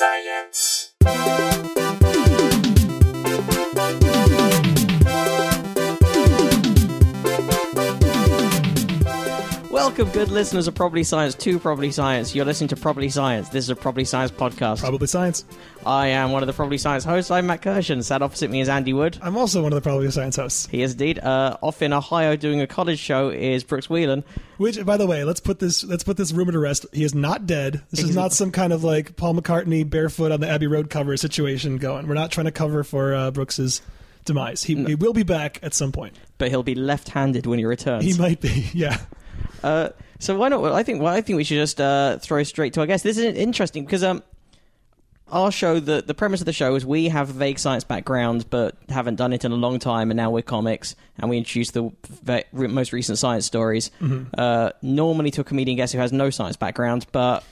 Science. Welcome, good listeners of Probably Science to Probably Science. You're listening to Probably Science. This is a Probably Science podcast. Probably science. I am one of the Probably Science hosts. I'm Matt Kirshen. Sat opposite me is Andy Wood. I'm also one of the probably science hosts. He is indeed. Uh, off in Ohio doing a college show is Brooks Wheelan. Which, by the way, let's put this let's put this rumor to rest. He is not dead. This is not some kind of like Paul McCartney barefoot on the Abbey Road cover situation going. We're not trying to cover for uh, Brooks's demise. He, he will be back at some point. But he'll be left-handed when he returns. He might be. Yeah. Uh, so why not? Well, I think. Well, I think we should just uh, throw straight to our guest. This is interesting because um, our show, the the premise of the show is we have vague science backgrounds but haven't done it in a long time, and now we're comics, and we introduce the ve- re- most recent science stories. Uh, normally to a comedian guest who has no science background, but.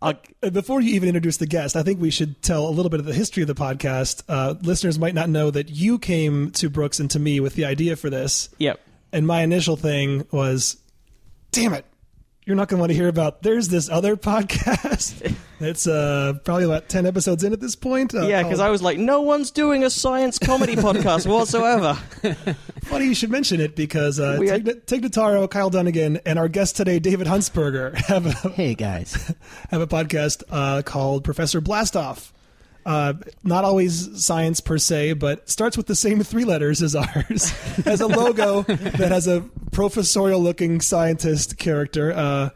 Uh, Before you even introduce the guest, I think we should tell a little bit of the history of the podcast. Uh, listeners might not know that you came to Brooks and to me with the idea for this. yep. And my initial thing was, damn it, you're not going to want to hear about. There's this other podcast. it's uh, probably about 10 episodes in at this point. Uh, Yeah, because I was like, no one's doing a science comedy podcast whatsoever. Funny you should mention it because uh, We Tig, had- Tig Notaro, Kyle Dunnigan, and our guest today, David Huntsberger, have a, Hey guys. have a podcast uh, called Professor Blastoff. Uh, not always science per se, but starts with the same three letters as ours. has a logo that has a professorial looking scientist character. Uh,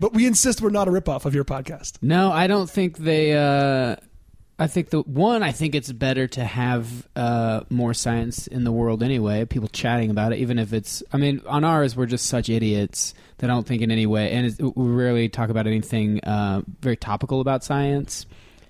but we insist we're not a ripoff of your podcast. No, I don't think they. Uh, I think the one. I think it's better to have uh, more science in the world anyway. People chatting about it, even if it's. I mean, on ours, we're just such idiots that I don't think in any way, and we rarely talk about anything uh, very topical about science.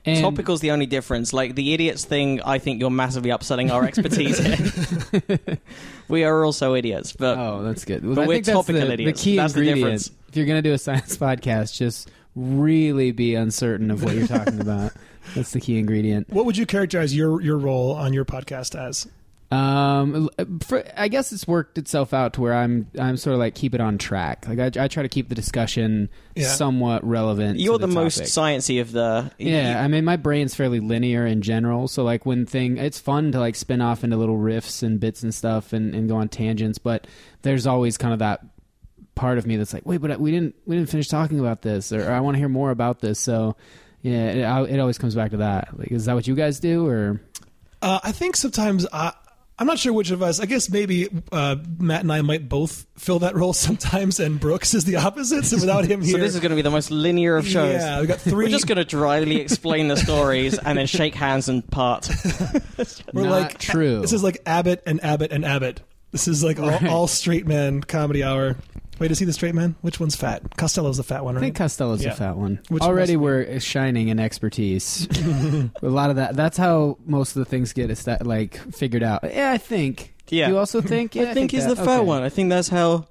And Topical's the only difference. Like the idiots thing, I think you're massively upselling our expertise here. we are also idiots, but Oh, that's good. Well, But I we're think that's topical the, idiots. The key That's the ingredient. difference. if you're going to do a science podcast, just really be uncertain of what you're talking about. That's the key ingredient. What would you characterize your, your role on your podcast as? Um, for, I guess it's worked itself out to where I'm I'm sort of like keep it on track. Like I, I try to keep the discussion Yeah. somewhat relevant. you're the, the, most topic. sciencey of the. Yeah, I mean my brain's fairly linear in general, so like when thing it's fun to like spin off into little riffs and bits and stuff and, and go on tangents, but there's always kind of that part of me that's like, wait, but we didn't we didn't finish talking about this, or, I want to hear more about this. So yeah, it, I- it always comes back to that. Like, is that what you guys do, or Uh, I think sometimes I, I'm not sure which of us. I guess maybe uh, Matt and I might both fill that role sometimes, and Brooks is the opposite. So without him here, So this is going to be the most linear of shows. Yeah, we got three. We're just going to dryly explain the stories and then shake hands and part. we're not like true? This is like Abbott and Abbott and Abbott. This is like all, Right. all straight man comedy hour. Wait, is he the straight man? Which one's fat? Costello's the fat one, right? I think Costello's Yeah. the fat one. Which Already must- we're shining in expertise. a lot of that. That's how most of the things get is that like figured out. Yeah, I think. Yeah. You also think? Yeah, I think he's that- the fat okay. one. I think that's how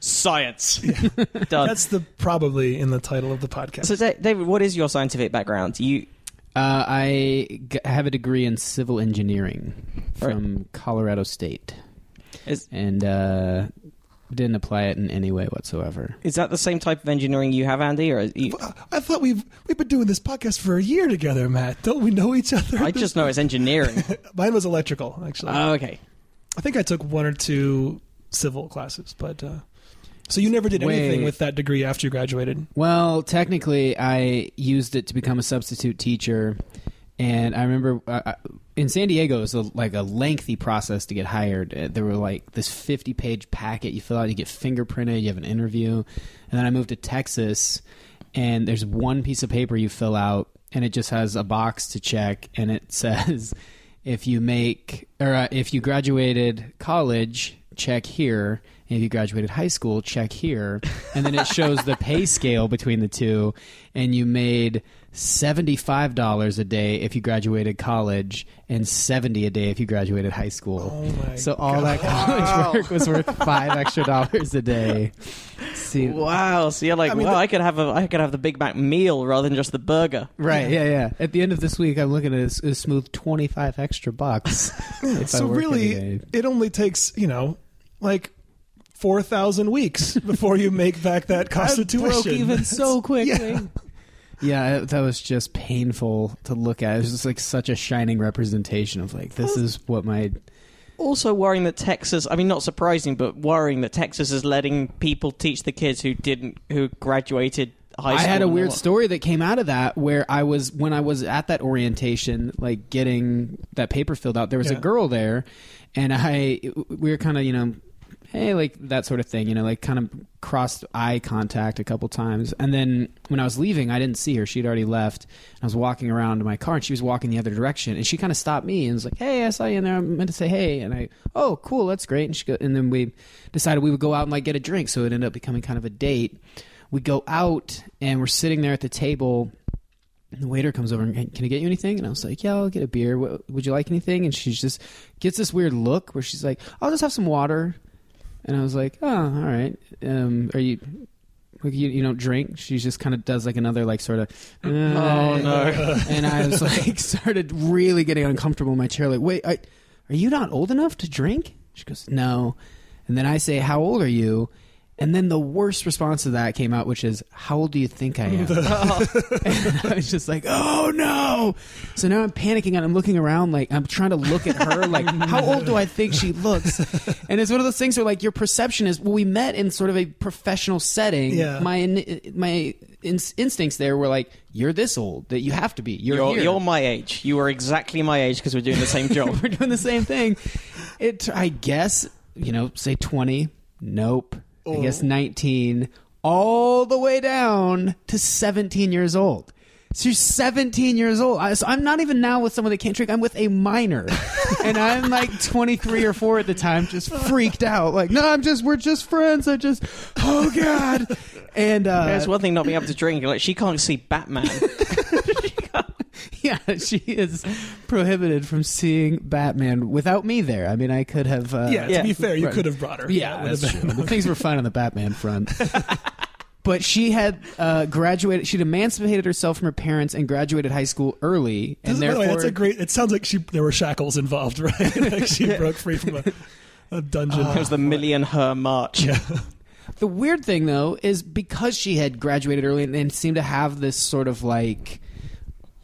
science done. That's the probably in the title of the podcast. So, Da- David, what is your scientific background? You Uh, I g- have a degree in civil engineering from Colorado State, is and uh, didn't apply it in any way whatsoever. is that the same type of engineering you have, Andy? Or you, I thought we've we've been doing this podcast for a year together, Matt. Don't we know each other? I just know it's engineering. Mine was electrical, actually. oh, okay. I think I took one or two civil classes, but uh, so you never did anything with that degree after you graduated. Well, technically, I used it to become a substitute teacher, and I remember uh, uh, in San Diego it was a, like a lengthy process to get hired. Uh, There were like this fifty-page packet you fill out, you get fingerprinted, you have an interview, and then I moved to Texas, and there's one piece of paper you fill out, and it just has a box to check, and it says if you make or uh, if you graduated college, check here. And if you graduated high school, check here. And then it shows the pay scale between the two. And you made $75 a day if you graduated college and 70 a day if you graduated high school. Oh my so all that college work was worth 5 extra dollars a day. See, Wow. So you're like, I mean, wow, the- I could have a, I could have the Big Mac meal rather than just the burger. Right, yeah, yeah. At the end of this week, I'm looking at a smooth 25 extra bucks. if I so work really, it only takes you know like four thousand weeks before you make back that cost of tuition. broke even so quickly. Yeah. Yeah, that was just painful to look at. It was just like such a shining representation of like this is what my Also worrying that Texas, I mean, not surprising, but worrying that Texas is letting people teach the kids who didn't, who graduated high school. I had a weird story that came out of that where I was when I was at that orientation, like getting that paper filled out. There was Yeah. a girl there, and I we were kind of you know, hey, like that sort of thing, you know, like kind of crossed eye contact a couple times, and then when I was leaving, I didn't see her; she'd already left. I was walking around to my car, and she was walking the other direction, and she kind of stopped me and was like, "Hey, I saw you in there. I meant to say hey," and I, "Oh, cool, that's great." And she go, and then we decided we would go out and like get a drink, so it ended up becoming kind of a date we go out and we're sitting there at the table and the waiter comes over and can I get you anything? And I was like, yeah, I'll get a beer. Would you like anything? And she just gets this weird look where she's like, I'll just have some water. And I was like, oh, all right. Um, are you, like, you, you don't drink? She just kind of does like another like sort of, Oh, no. and I was like, started really getting uncomfortable in my chair. Like, wait, I, are you not old enough to drink? She goes, no. And then I say, how old are you? And then the worst response to that came out, which is, "How old do you think I am?" and I was just like, "Oh no!" So now I'm panicking and I'm looking around, like I'm trying to look at her, like, "How old do I think she looks?" And it's one of those things where, like, your perception is, well, we met in sort of a professional setting. Yeah. My in, my in, instincts there were like, "You're this old that you have to be. You're You're, here." you're my age. You are exactly my age because we're doing the same job. we're doing the same thing. It, I guess, you know, say 20. Nope. I guess 19. All the way down to 17 years old. So you're 17 years old. I, so I'm not even now with someone that can't drink. I'm with a minor, and I'm like 23 or 4 at the time, just freaked out. Like, no, I'm just, we're just friends. I just, oh god. And uh, There's one thing not being able to drink. Like she can't see Batman. yeah, she is prohibited from seeing Batman without me there. I mean, I could have. Uh, Yeah, Yeah. to be fair, you Right. could have brought her. Yeah, That would that's true. Things were fine on the Batman front. but she had uh, graduated. She'd emancipated herself from her parents and graduated high school early, and is- by the therefore, way, that's a great. It sounds like she there were shackles involved, right? like she broke free from a, a dungeon. it was the million her march. yeah. the weird thing though is because she had graduated early and, and seemed to have this sort of like.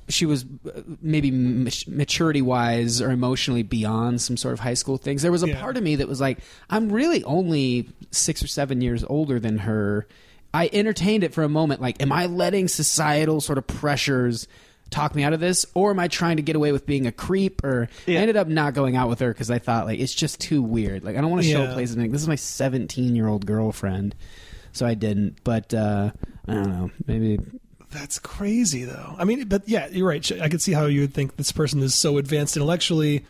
She was uh, maybe maturity wise or emotionally beyond some sort of high school things. There was a Yeah. part of me that was like, I'm really only six or seven years older than her. I entertained it for a moment. Like, am I letting societal sort of pressures talk me out of this, or am I trying to get away with being a creep? Or Yeah. I ended up not going out with her because I thought like it's just too weird. Like, I don't want to show Yeah. places. Like, this is my 17 year old girlfriend, so I didn't. But uh, I don't know. Maybe That's crazy, though. I mean, but yeah, you're right. I could see how you would think this person is so advanced intellectually,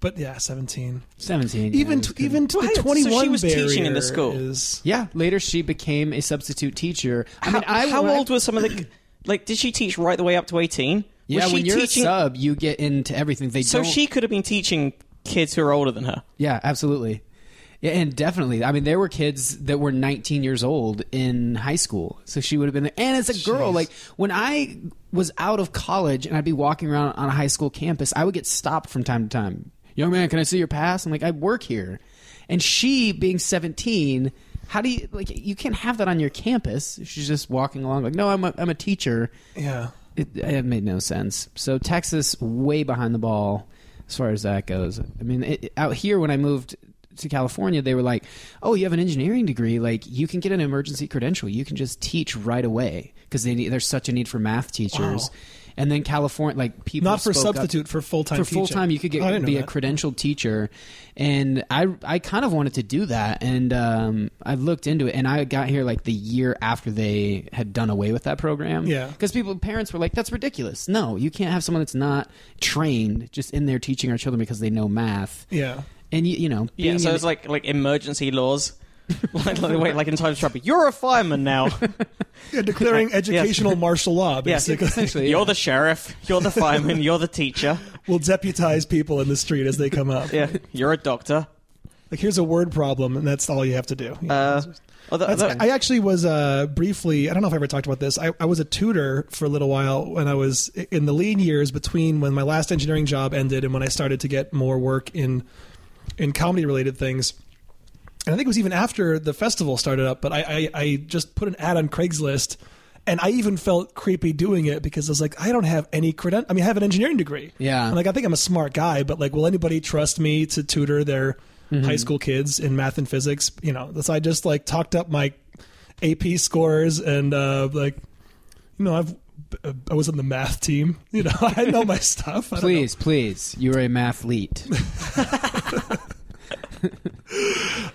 but yeah, 17. 17. Even it was t- good. even to Well, the so 21 she was teaching in the school. Is, Yeah, later she became a substitute teacher. I How, mean, I how when I- old was some of the? Like, did she teach right the way up to eighteen? Yeah, she when you're teaching? a sub, you get into everything. They so don't. she could have been teaching kids who are older than her. Yeah, absolutely. Yeah, and definitely. I mean, there were kids that were 19 years old in high school, so she would have been there. And as a girl, Jeez. like when I was out of college and I'd be walking around on a high school campus, I would get stopped from time to time. Young man, can I see your pass? I'm like, I work here. And she, being 17, how do you like? You can't have that on your campus. She's just walking along, like, no, I'm a, I'm a teacher. yeah. It, it made no sense. So Texas way behind the ball as far as that goes. I mean, it, out here when I moved to California, they were like, "Oh, you have an engineering degree. Like, you can get an emergency credential. You can just teach right away because there's such a need for math teachers." Wow. And then California, like people Not for spoke up- substitute, for full time for full time you could get be a credentialed teacher and i i kind of wanted to do that and um i looked into it and i got here like the year after they had done away with that program Yeah. because people parents were like that's ridiculous no you can't have someone that's not trained just in there teaching our children because they know math Yeah. And you, you know Yeah, so it's like like emergency laws. like, like, wait, like in times of trouble, you're a fireman now. Yeah, declaring educational martial law, Yeah. basically. essentially You're yeah. the sheriff. You're the fireman. You're the teacher. We'll deputize people in the street as they come up. Yeah, you're a doctor. Like, here's a word problem, and that's all you have to do. Uh, although, although- I actually was uh, briefly, I don't know if I ever talked about this. I, I was a tutor for a little while when I was in the lean years between when my last engineering job ended and when I started to get more work in in comedy related things. And I think it was even after the festival started up, but I, I, I just put an ad on Craigslist And I even felt creepy doing it because I was like, I don't have any credential. I mean, I have an engineering degree. Yeah. And like, I think I'm a smart guy, but like, will anybody trust me to tutor their Mm-hmm. high school kids in math and physics? You know, so I just like talked up my AP scores and uh, like, you know, I've I was on the math team. You know, I know my stuff. I don't know. Please, please, you're a mathlete.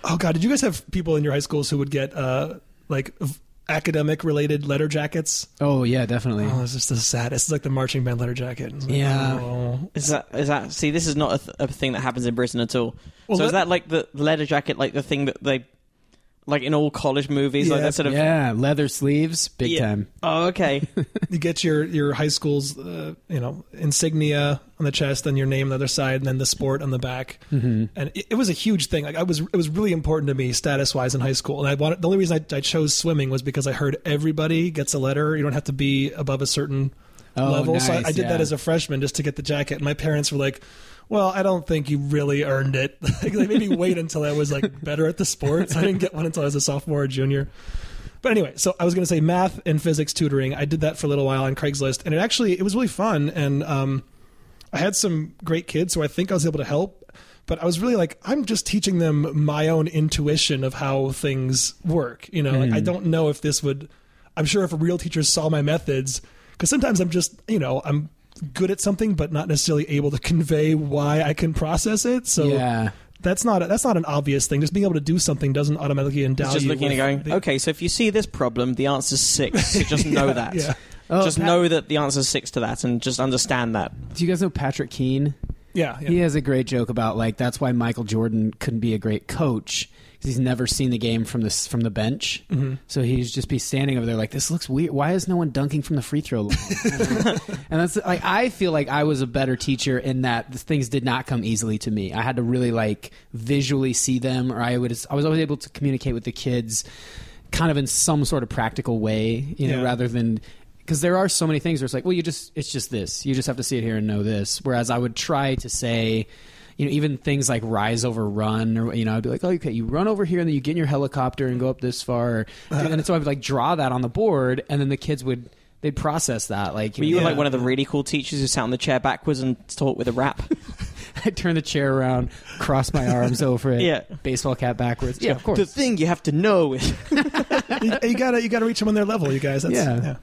Oh God, did you guys have people in your high schools who would get uh, like academic related letter jackets? Oh yeah, definitely. Oh, it's just the saddest. It's like the marching band letter jacket. Like, Yeah. oh. Is that is that? See, this is not a, th- a thing that happens in Britain at all. Well, so is that like the letter jacket, like the thing that they, like in all college movies, like Yeah. that sort of? yeah, leather sleeves, big Yeah. time. Oh, okay. You get your your high school's uh, you know insignia on the chest, and your name on the other side, and then the sport on the back. Mm-hmm. And it, it was a huge thing. Like I was, it was really important to me status wise in high school. And I wanted the only reason I, I chose swimming was because I heard everybody gets a letter. You don't have to be above a certain Oh, level. so I, nice, I did yeah. that as a freshman just to get the jacket. And my parents were like. Well, I don't think you really earned it. like, they made me wait until I was like better at the sports. I didn't get one until I was a sophomore or junior. But anyway, so I was going to say math and physics tutoring. I did that for a little while on Craigslist, and it actually it was really fun. And um, I had some great kids, so I think I was able to help. But I was really like, I'm just teaching them my own intuition of how things work. You know, like, I don't know if this would. I'm sure if a real teacher saw my methods, because sometimes I'm just, you know, I'm good at something, but not necessarily able to convey why I can process it. So yeah. that's not a, that's not an obvious thing. Just being able to do something doesn't automatically endow It's just you looking and going, the- okay, so if you see this problem, the answer's six. So just know that. yeah. Oh, just Pat- know that the answer's six to that, and just understand that. Do you guys know Patrick Keene? Yeah, yeah. He has a great joke about like that's why Michael Jordan couldn't be a great coach because he's never seen the game from this from the bench. Mm-hmm. So he'd just be standing over there like this looks weird. Why is no one dunking from the free throw line? and that's like I feel like I was a better teacher in that the things did not come easily to me. I had to really like visually see them, or I would I was always able to communicate with the kids kind of in some sort of practical way, you know, Yeah. rather than because there are so many things where it's like, well, you just it's just this. You just have to see it here and know this. Whereas I would try to say, you know, even things like rise over run, or you know, I'd be like, oh, okay, you run over here and then you get in your helicopter and go up this far, and so I would like draw that on the board, and then the kids would they'd process that. Like, you were Yeah. like one of the really cool teachers who sat on the chair backwards and talked with a rap. I'd turn the chair around, cross my arms over it, Yeah. baseball cap backwards. Yeah, of course. The thing you have to know is you, you gotta you gotta reach them on their level, you guys. That's, Yeah.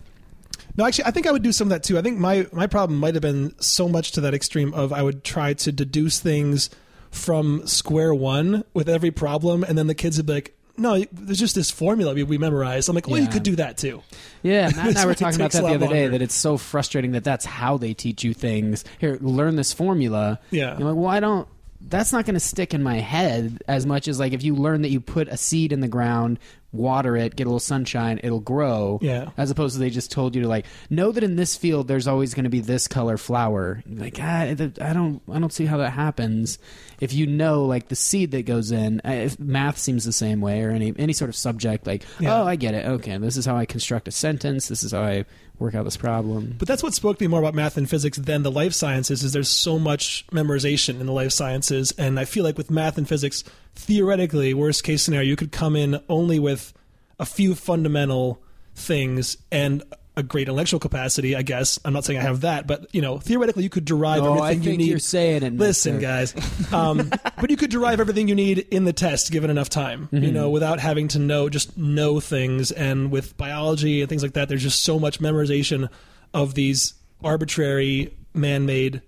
No, actually, I think I would do some of that too. I think my my problem might have been so much to that extreme of I would try to deduce things from square one with every problem, and then the kids would be like, "No, there's just this formula we, we memorized." I'm like, "Well, you could do that too." Yeah, Matt and I were talking about that the other day. That it's so frustrating that that's how they teach you things. Here, learn this formula. Yeah. You're like, well, I don't. That's not going to stick in my head as much as like if you learn that you put a seed in the ground, water it, get a little sunshine, it'll grow. Yeah. As opposed to they just told you to like know that in this field there's always going to be this color flower. Like, ah, I don't, I don't see how that happens. If you know like the seed that goes in, I- if math seems the same way or any any sort of subject, like, Yeah. oh, I get it. Okay, this is how I construct a sentence. This is how I work out this problem. But that's what spoke to me more about math and physics than the life sciences. Is there's so much memorization in the life sciences, and I feel like with math and physics, theoretically, worst case scenario, you could come in only with a few fundamental things and a great intellectual capacity. I guess I'm not saying I have that, but you know, theoretically, you could derive Oh, everything I think you need. you're saying it. Listen, mister. guys, um, but you could derive everything you need in the test given enough time. You know, without having to know just know things. And with biology and things like that, there's just so much memorization of these arbitrary, man-made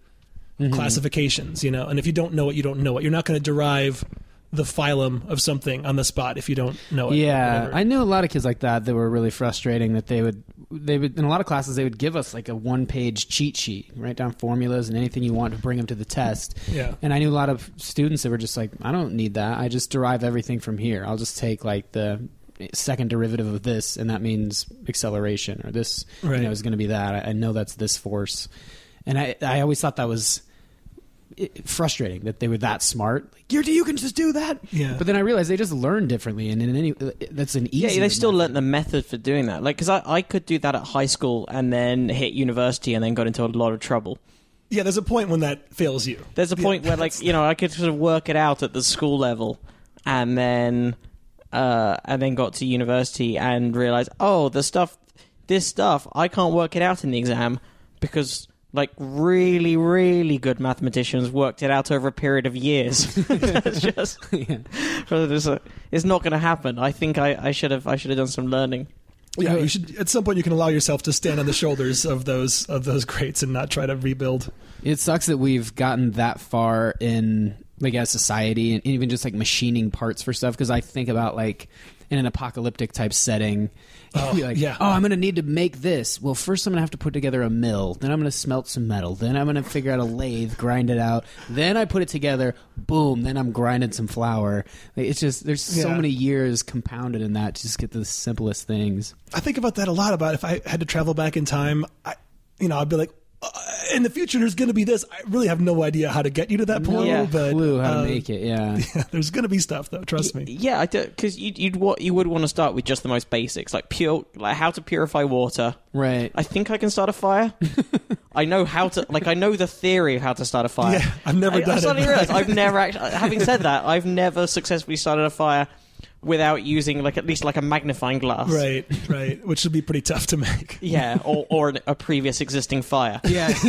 classifications. You know, and if you don't know it, you don't know it. You're not going to derive the phylum of something on the spot if you don't know it. Yeah, I knew a lot of kids like that that were really frustrating. That they would, they would in a lot of classes they would give us like a one-page cheat sheet, write down formulas and anything you want to bring them to the test. Yeah. And I knew a lot of students that were just like, I don't need that. I just derive everything from here. I'll just take like the second derivative of this, and that means acceleration, or this Right. you know is going to be that. I, I know that's this force, and I I always thought that was frustrating that they were that smart. Like, you you can just do that. Yeah. But then I realized they just learn differently, and in any that's an easy. yeah, they still learnt the method for doing that. Like, because I, I could do that at high school and then hit university and then got into a lot of trouble. yeah. There's a point when that fails you. There's a Yeah, point where, like, you know, I could sort of work it out at the school level, and then, uh, and then got to university and realized, oh, the stuff, this stuff I can't work it out in the exam because like really really good mathematicians worked it out over a period of years. it's just yeah. it's, a- it's not going to happen. I think I, I should have I should have done some learning. Yeah, you should. At some point, you can allow yourself to stand on the shoulders of those of those greats and not try to rebuild. It sucks that we've gotten that far in like as society and even just like machining parts for stuff because I think about like in an apocalyptic type setting. Oh, you're like, yeah. oh, I'm going to need to make this. Well, first I'm going to have to put together a mill. Then I'm going to smelt some metal. Then I'm going to figure out a lathe, grind it out. Then I put it together. Boom. Then I'm grinding some flour. It's just there's so many years compounded in that to just get the simplest things. I think about that a lot. About if I had to travel back in time, I, you know, I'd be like, uh, in the future, there's going to be this. I really have no idea how to get you to that point. Yeah. but Clue how uh, to make it. Yeah. there's going to be stuff though. Trust me. Yeah, I because you'd, you'd wa- you would want to start with just the most basics, like pure, like how to purify water. right. I think I can start a fire. I know how to, like, I know the theory of how to start a fire. Yeah, I've never I, done I it. suddenly realized I've never actually. Having said that, I've never successfully started a fire without using like at least like a magnifying glass. Right, right. Which would be pretty tough to make. Yeah, or or a previous existing fire. yeah.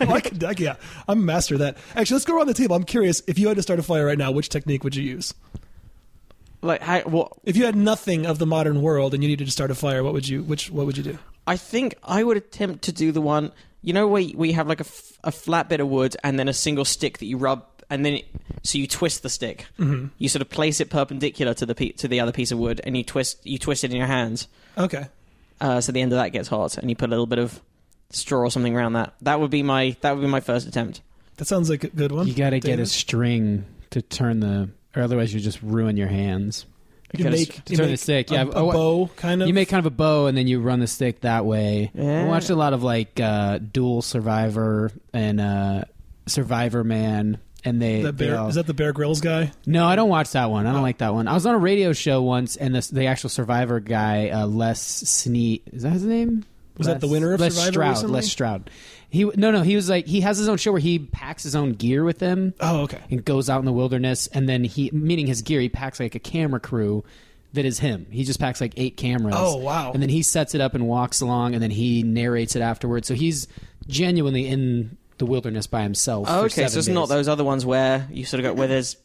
Oh, I could, I, yeah, I'm a master of that. Actually, let's go around the table. I'm curious. If you had to start a fire right now, which technique would you use? Like, how, what If you had nothing of the modern world and you needed to start a fire, what would you? Which what would you do? I think I would attempt to do the one. You know where we have like a, f- a flat bit of wood and then a single stick that you rub, and then it, so you twist the stick. Mm-hmm. You sort of place it perpendicular to the pe- to the other piece of wood, and you twist you twist it in your hands. Okay. Uh, so the end of that gets hot, and you put a little bit of straw or something around that. That would be my that would be my first attempt. That sounds like a good one. You got to get a string to turn the, or otherwise you just ruin your hands. You Gotta make, to you turn the stick, a, yeah. a Oh, what- bow kind of. You make kind of a bow and then you run the stick that way. Yeah. I watched a lot of like uh, Dual Survivor and uh, Survivor Man, and they. the they bear. all- Is that the Bear Grylls guy? no, I don't watch that one. I don't Oh. like that one. I was on a radio show once, and the, the actual Survivor guy, uh, Les Snead, is that his name? Was that the winner of Les Survivor Stroud. Les Stroud. He no no he was like he has his own show where he packs his own gear with him Oh, okay. and goes out in the wilderness and then he meaning his gear he packs like a camera crew that is him he just packs like eight cameras Oh, wow. and then he sets it up and walks along and then he narrates it afterwards so he's genuinely in the wilderness by himself Oh, for okay, so seven it's not those other ones where you sort of go where there's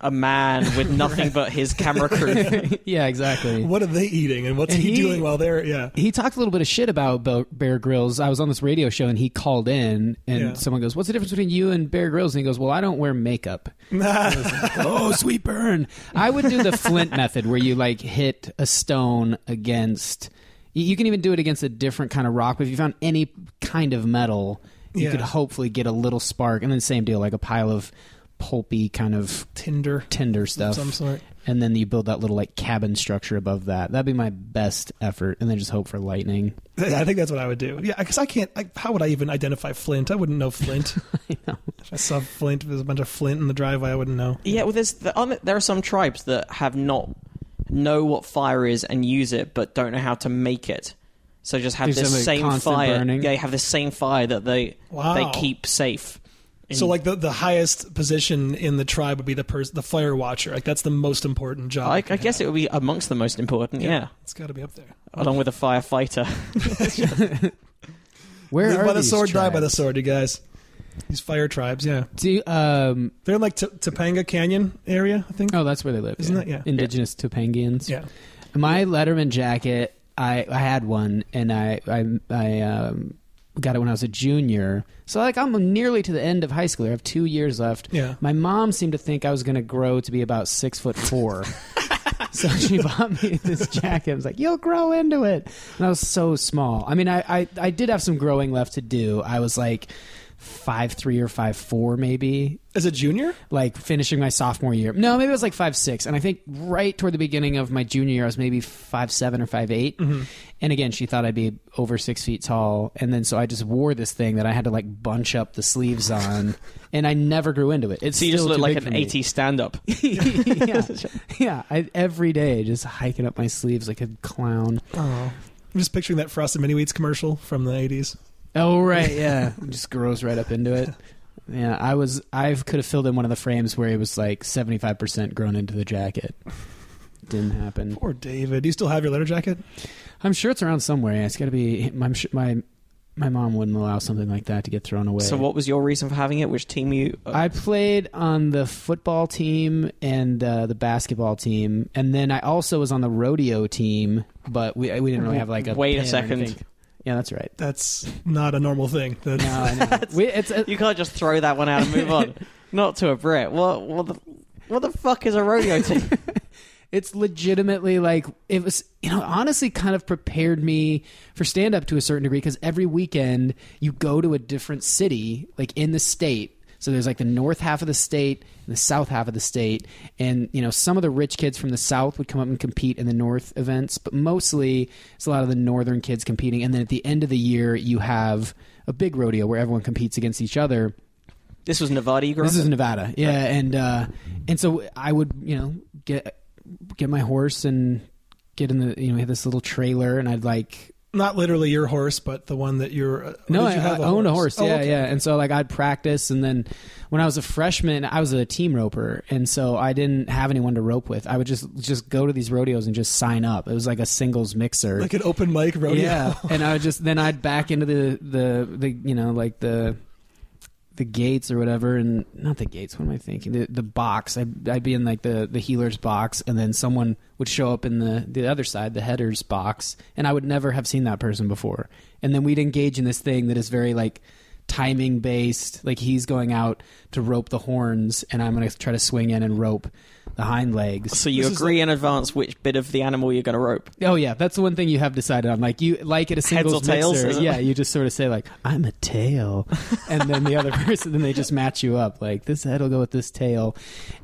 a man with nothing but his camera crew. yeah exactly What are they eating, and what's And he, he- doing while they're? Yeah. he talked a little bit of shit about Bear Grylls. I was on this radio show and he called in and Yeah. someone goes, "What's the difference between you and Bear Grylls?" And he goes, "Well, I don't wear makeup." oh, sweet burn! I would do the Flint method where you like hit a stone against. you- You can even do it against a different kind of rock, but if you found any kind of metal, you Yeah. could hopefully get a little spark. And then same deal, like a pile of pulpy kind of Tinder tinder of stuff some sort. and then you build that little like cabin structure above that. That'd be my best effort, and then just hope for lightning. I think that's what I would do. Yeah, because I can't. I, how would I even identify Flint? I wouldn't know Flint. I know. if I saw Flint, if there's a bunch of Flint in the driveway, I wouldn't know. yeah, well, there's the, other- there are some tribes that have not know what fire is and use it, but don't know how to make it. So just have There's this some, like, same constant fire. burning. They have this same fire that they Wow. they keep safe. So, like the the highest position in the tribe would be the person, the fire watcher. Like that's the most important job. I, I guess have. it would be amongst the most important. Yeah, it's got to be up there. along with a firefighter. Where Live are by the these sword, die by the tribes? sword, you guys. These fire tribes, yeah, Do you- um, they're in like T- Topanga Canyon area, I think. oh, that's where they live. Isn't that- yeah. Indigenous Topangians. Yeah, My Letterman jacket, I, I had one, and I I, I um, got it when I was a junior. So like I'm nearly to the end of high school. I have two years left. yeah. My mom seemed to think I was going to grow to be about six foot four. so she bought me this jacket. I was like, "You'll grow into it," and I was so small. I mean, I, I I did have some growing left to do. I was like five three or five four maybe As a junior, like finishing my sophomore year. No, maybe it was like five six, and I think right toward the beginning of my junior year, I was maybe five seven or five eight. Mm-hmm. And again, she thought I'd be over six feet tall, and then so I just wore this thing that I had to like bunch up the sleeves on, and I never grew into it. It's so you just still look like an for 80 stand-up. yeah, yeah. I, every day, just hiking up my sleeves like a clown. oh, I'm just picturing that Frosted Mini Wheats commercial from the '80s. Oh right, yeah, just grows right up into it. Yeah, I was. I could have filled in one of the frames where it was like seventy five percent grown into the jacket. didn't happen. Poor David. Do you still have your letter jacket? I'm sure it's around somewhere. It's got to be. I'm sure my my mom wouldn't allow something like that to get thrown away. So, what was your reason for having it? Which team you? uh, I played on the football team and uh, the basketball team, and then I also was on the rodeo team. But we we didn't really have like a. Wait a pin or second. Anything. Yeah, that's right. That's not a normal thing. That- No, I know. we, it's a, you can't just throw that one out and move on. Not to a Brit. What? What the? What the fuck is a rodeo team? it's legitimately like it was you know honestly kind of prepared me for stand up to a certain degree because every weekend you go to a different city like in the state so there's like the north half of the state and the south half of the state and you know some of the rich kids from the south would come up and compete in the north events but mostly it's a lot of the northern kids competing and then at the end of the year you have a big rodeo where everyone competes against each other This was Nevada. You grew this up is? Nevada, yeah, and uh, and so I would you know get get my horse and get in the you know we had this little trailer and I'd like not literally your horse, but the one that you're. uh, no I, you have I owned a horse Oh, yeah okay. yeah and so like I'd practice and then when I was a freshman I was a team roper and so I didn't have anyone to rope with I would just just go to these rodeos and just sign up it was like a singles mixer Like an open mic rodeo. yeah, and I would just then I'd back into the the the you know like the the gates or whatever, and not the gates. What am I thinking? The the box. I'd, I'd be in like the the heeler's box, and then someone would show up in the the other side, the header's box, and I would never have seen that person before. And then we'd engage in this thing that is very like timing based. Like he's going out to rope the horns, and I'm going to try to swing in and rope the hind legs. So you This is agree in advance which bit of the animal you're going to rope. Oh yeah, that's the one thing you have decided on. Like you like at a singles or tails, mixer, is it? yeah, you just sort of say like I'm a tail, and then the other person, then they just match you up. Like this head will go with this tail.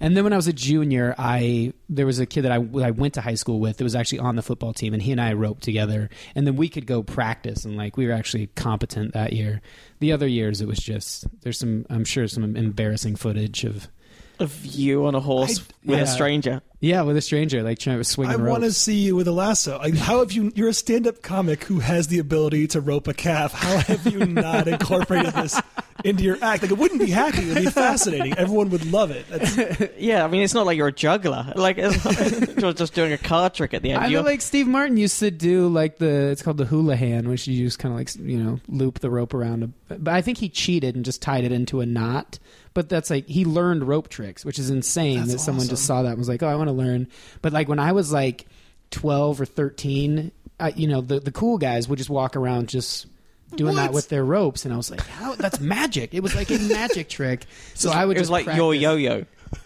And then when I was a junior, I there was a kid that I, I went to high school with that was actually on the football team, and he and I roped together, and then we could go practice, and like we were actually competent that year. The other years, it was just there's some I'm sure some embarrassing footage of Of you on a horse I- with yeah. a stranger. yeah with a stranger like trying to swing I want to see you with a lasso. Like, how have you? You're a stand-up comic who has the ability to rope a calf. How have you not incorporated this into your act? Like, it wouldn't be hacky. It would be fascinating. Everyone would love it. That's, Yeah, I mean, it's not like you're a juggler. Like, it's you're just doing a card trick at the end. I feel like Steve Martin used to do like the it's called the hula hand, which you just kind of like you know loop the rope around. A, but I think he cheated and just tied it into a knot. But that's like he learned rope tricks, which is insane That's that someone just saw that and was like, "Oh, I want to learn." But like when I was like twelve or thirteen, I, you know, the the cool guys would just walk around just doing that with their ropes, and I was like, "How? That's magic!" It was like a magic trick. So I would it was just like practice. your yo-yo.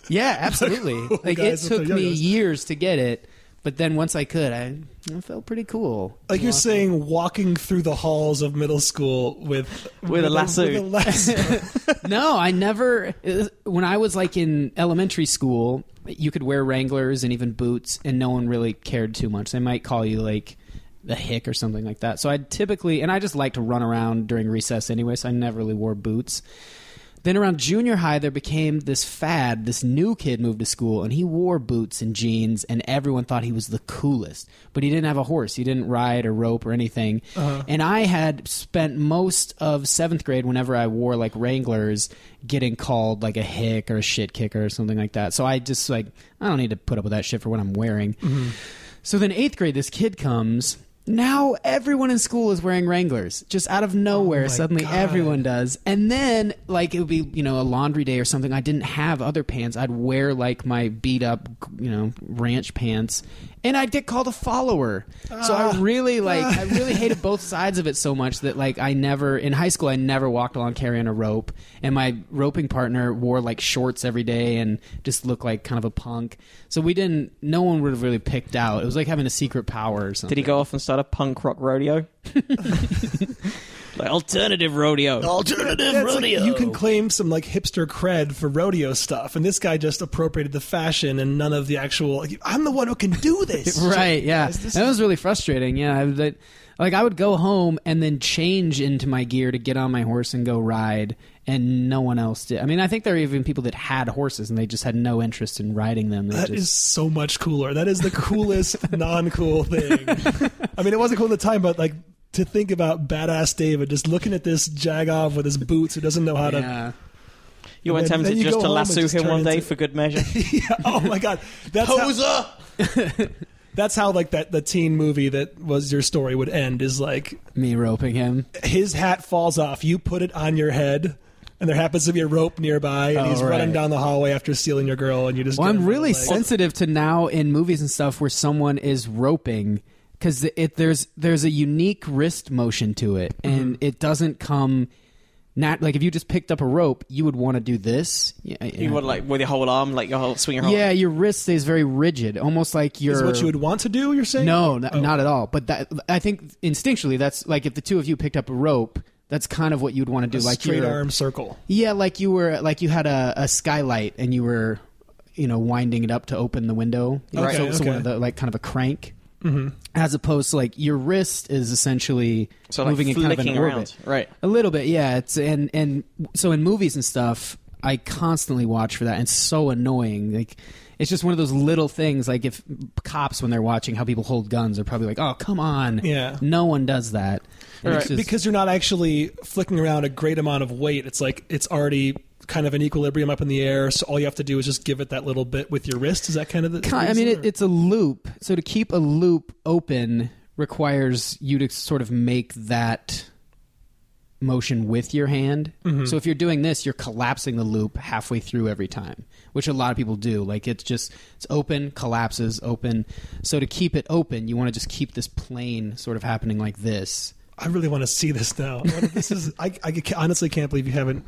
Yeah, absolutely. like it took me years to get it, but then once I could, I, I felt pretty cool. like you're saying, walking through the halls of middle school with With a lasso. with a lasso. no, I never. When I was like in elementary school, you could wear Wranglers and even boots, and no one really cared too much. They might call you like a hick or something like that. So I typically, and I just like to run around during recess anyway, so I never really wore boots. Then around junior high, there became this fad. This new kid moved to school, and he wore boots and jeans, and everyone thought he was the coolest. But he didn't have a horse. He didn't ride or rope or anything. Uh-huh. And I had spent most of seventh grade, whenever I wore like Wranglers, getting called like a hick or a shit kicker or something like that. So I just like I don't need to put up with that shit for what I'm wearing. Mm-hmm. So then eighth grade, this kid comes. Now everyone in school is wearing Wranglers. Just out of nowhere, Oh suddenly God. everyone does. And then, like, it would be, you know, a laundry day or something. I didn't have other pants. I'd wear, like, my beat up, you know, ranch pants. And I'd get called a follower. So I Ah. really, like, I really hated both sides of it so much that, like, I never, in high school, I never walked along carrying a rope. And my roping partner wore, like, shorts every day and just looked like kind of a punk. So we didn't, no one would have really picked out. It was like having a secret power or something. Did he go off and start a punk rock rodeo? like alternative rodeo. Alternative Yeah, it's like you can claim some like hipster cred for rodeo stuff, and this guy just appropriated the fashion and none of the actual. Like, I'm the one who can do this, right yeah Guys, this that is- was really frustrating yeah I, that, like i would go home and then change into my gear to get on my horse and go ride and no one else did i mean i think there are even people that had horses and they just had no interest in riding them They That just, is so much cooler. That is the coolest non-cool thing. I mean, it wasn't cool at the time, but like to think about badass David just looking at this jag off with his boots who doesn't know how to. You And weren't then- tempted then you just to lasso just him one day into- for good measure. yeah. Oh my god. That's how, that's how like that the teen movie that was your story would end is like Me roping him. his hat falls off, you put it on your head, and there happens to be a rope nearby, and Oh, he's right. running down the hallway after stealing your girl, and you just Well, I'm him by the really sensitive to now in movies and stuff where someone is roping because it there's there's a unique wrist motion to it, and Mm-hmm. it doesn't come. Not like if you just picked up a rope, you would want to do this. Yeah, You would like with your whole arm, like your whole swing your whole. yeah, your wrist stays very rigid, almost like you're. Is what you would want to do? You're saying No, n- Oh. not at all. But that I think instinctually, that's like if the two of you picked up a rope, that's kind of what you'd want to do. A like straight you're- arm circle. Yeah, like you were like you had a, a skylight and you were, you know, winding it up to open the window. You know, Okay, so, so one of the like kind of a crank. Mm-hmm. As opposed to like your wrist is essentially So like moving in kind of an flicking orbit. around, right? A little bit, yeah. It's and and so in movies and stuff, I constantly watch for that. And it's so annoying. Like it's just one of those little things. Like if cops when they're watching how people hold guns, are probably like, "Oh, come on." Yeah. No one does that. Because- just- because you're not actually flicking around a great amount of weight. It's like it's already kind of an equilibrium up in the air. So all you have to do is just give it that little bit with your wrist. Is that kind of the? I mean, it, it's a loop. So to keep a loop open requires you to sort of make that motion with your hand. Mm-hmm. So if you're doing this, you're collapsing the loop halfway through every time, which a lot of people do. Like it's just it's open, collapses, open. So to keep it open, you want to just keep this plane sort of happening like this. I really want to see this now. This is. I, I honestly can't believe you haven't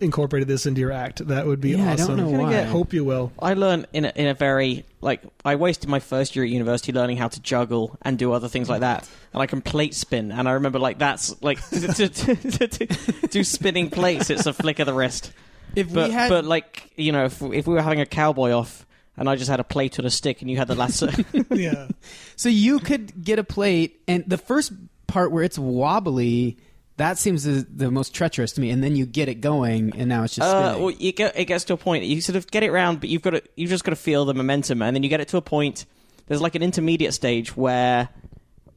incorporated this into your act. That would be Yeah, I awesome. don't know why. I hope you will. I learned in a, in a very like I wasted my first year at university learning how to juggle and do other things like that, and I can plate spin, and I remember like that's like to, to, to, to do spinning plates. It's a flick of the wrist, If but we had but like you know if if we were having a cowboy off. And I just had a plate and a stick, and you had the lasso. Yeah. So you could get a plate, and the first part where it's wobbly, that seems the, the most treacherous to me. And then you get it going, and now it's just Uh, well, you get it gets to a point you sort of get it round, but you've got to you've just got to feel the momentum, and then you get it to a point. There's like an intermediate stage where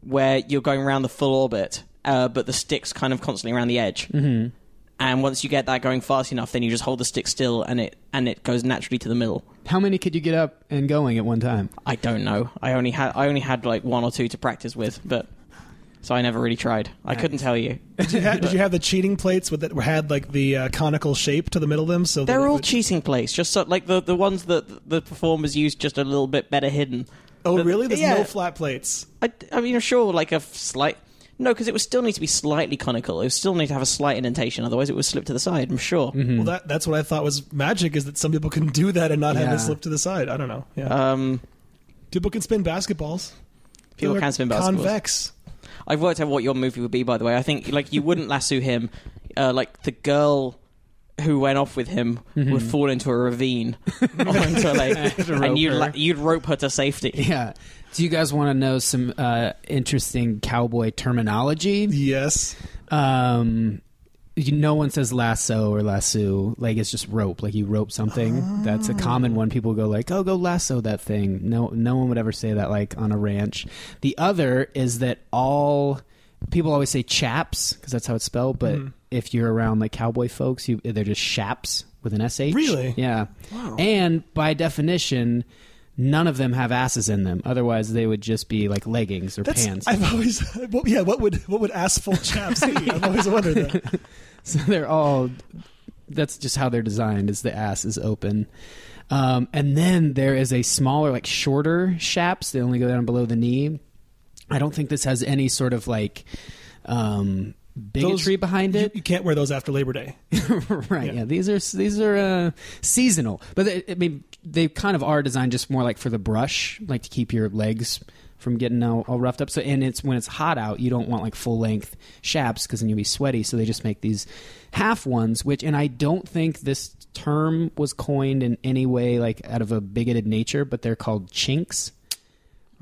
where you're going around the full orbit, uh, but the stick's kind of constantly around the edge. Mm-hmm. And once you get that going fast enough, then you just hold the stick still, and it and it goes naturally to the middle. How many could you get up and going at one time? I don't know. I only had I only had like one or two to practice with, but so I never really tried. I couldn't tell you. Did you, have, did you have the cheating plates with that had like the uh, conical shape to the middle of them? So They're it all would- cheating plates, just so, like the the ones that the performers use, just a little bit better hidden. Oh, The- really? There's yeah. no flat plates. I, I mean, sure, like a f- slight. No, because it would still need to be slightly conical. It would still need to have a slight indentation, otherwise it would slip to the side. I'm sure. Well, that that's what I thought was magic is that some people can do that and not have Yeah. it slip to the side. I don't know. Yeah. Um, people can spin basketballs. people They're can spin basketballs. Convex. I've worked out what your movie would be, by the way. I think like you wouldn't lasso him. Uh, like the girl who went off with him would fall into a ravine or into a lake, and you'd la- you'd rope her to safety. Yeah. Do you guys want to know some uh, interesting cowboy terminology? Yes. Um, you, no one says lasso or lasso. Like it's just rope. Like you rope something. That's a common ah. one. People go like, "Oh, go lasso that thing." No, no one would ever say that like on a ranch. The other is that all people always say chaps because that's how it's spelled. But mm-hmm. if you're around like cowboy folks, you they're just shaps with an sh. Really? Yeah. Wow. And by definition. None of them have asses in them. Otherwise, they would just be like leggings or That's, pants. I've always, what, yeah. What would what would assful chaps be? I've always wondered that. So they're all. That's just how they're designed. Is the ass is open, um, and then there is a smaller, like shorter shaps. They only go down below the knee. I don't think this has any sort of like um, bigotry Those- behind You, it. you can't wear those after Labor Day. right? Yeah. Yeah. These are these are uh, seasonal, but they, I mean they kind of are designed just more like for the brush, like to keep your legs from getting all, all roughed up. So and it's when it's hot out, you don't want like full length shaps because then you'll be sweaty. So they just make these half ones, which and I don't think this term was coined in any way like out of a bigoted nature, but they're called chinks.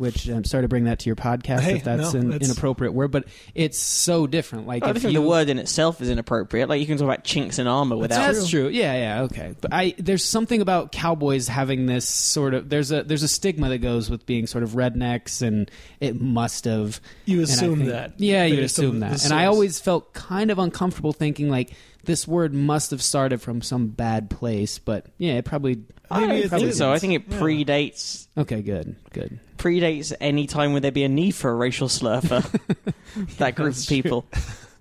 Which I'm sorry to bring that to your podcast Hey, if that's no, an that's- inappropriate word, but it's so different. Like I if don't think you, the word in itself is inappropriate. Like you can talk about chinks in armor without. That's true. Yeah, yeah, okay. But I there's something about cowboys having this sort of there's a there's a stigma that goes with being sort of rednecks, and it must have. You assume think- that. Yeah, you assume the that, and I always felt kind of uncomfortable thinking like this word must have started from some bad place, but yeah, it probably. I Maybe don't it think so. didn't. I think it Yeah. predates Okay, good, good. predates any time where there be a need for a racial slur for that group of people.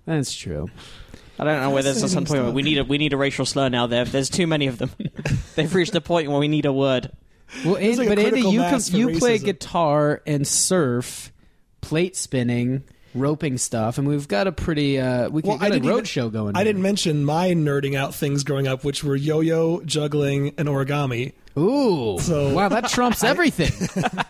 That's true. I don't know whether there's some Fascinating point where we need a we need a racial slur now. There, there's too many of them. They've reached a point where we need a word. Well, Andy, like a but Andy, you can, mass for you play guitar and surf, plate spinning, roping stuff, and we've got a pretty uh, we Well, got I a road even- show going. I here. didn't mention my nerding out things growing up, which were yo-yo, juggling, and origami. Ooh, So- wow, that trumps everything.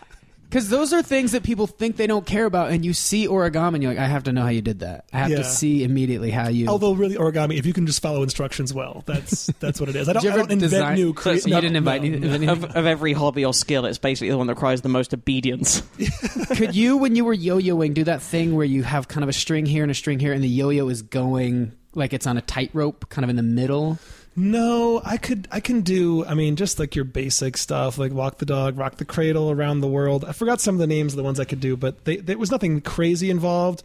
Because those are things that people think they don't care about, and you see origami, and you're like, I have to know how you did that. I have Yeah. to see immediately how you. Although really origami, if you can just follow instructions well, that's that's what it is. I don't, Did you I ever don't invent design- new. So- Crea- so you no, didn't invite no, any- no. anything? Of, of every hobby or skill, it's basically the one that requires the most obedience. Could you, when you were yo-yoing, do that thing where you have kind of a string here and a string here, and the yo-yo is going like it's on a tightrope, kind of in the middle? No, I could. I can do. I mean, just like your basic stuff, like walk the dog, rock the cradle around the world. I forgot some of the names of the ones I could do, but they, there was nothing crazy involved.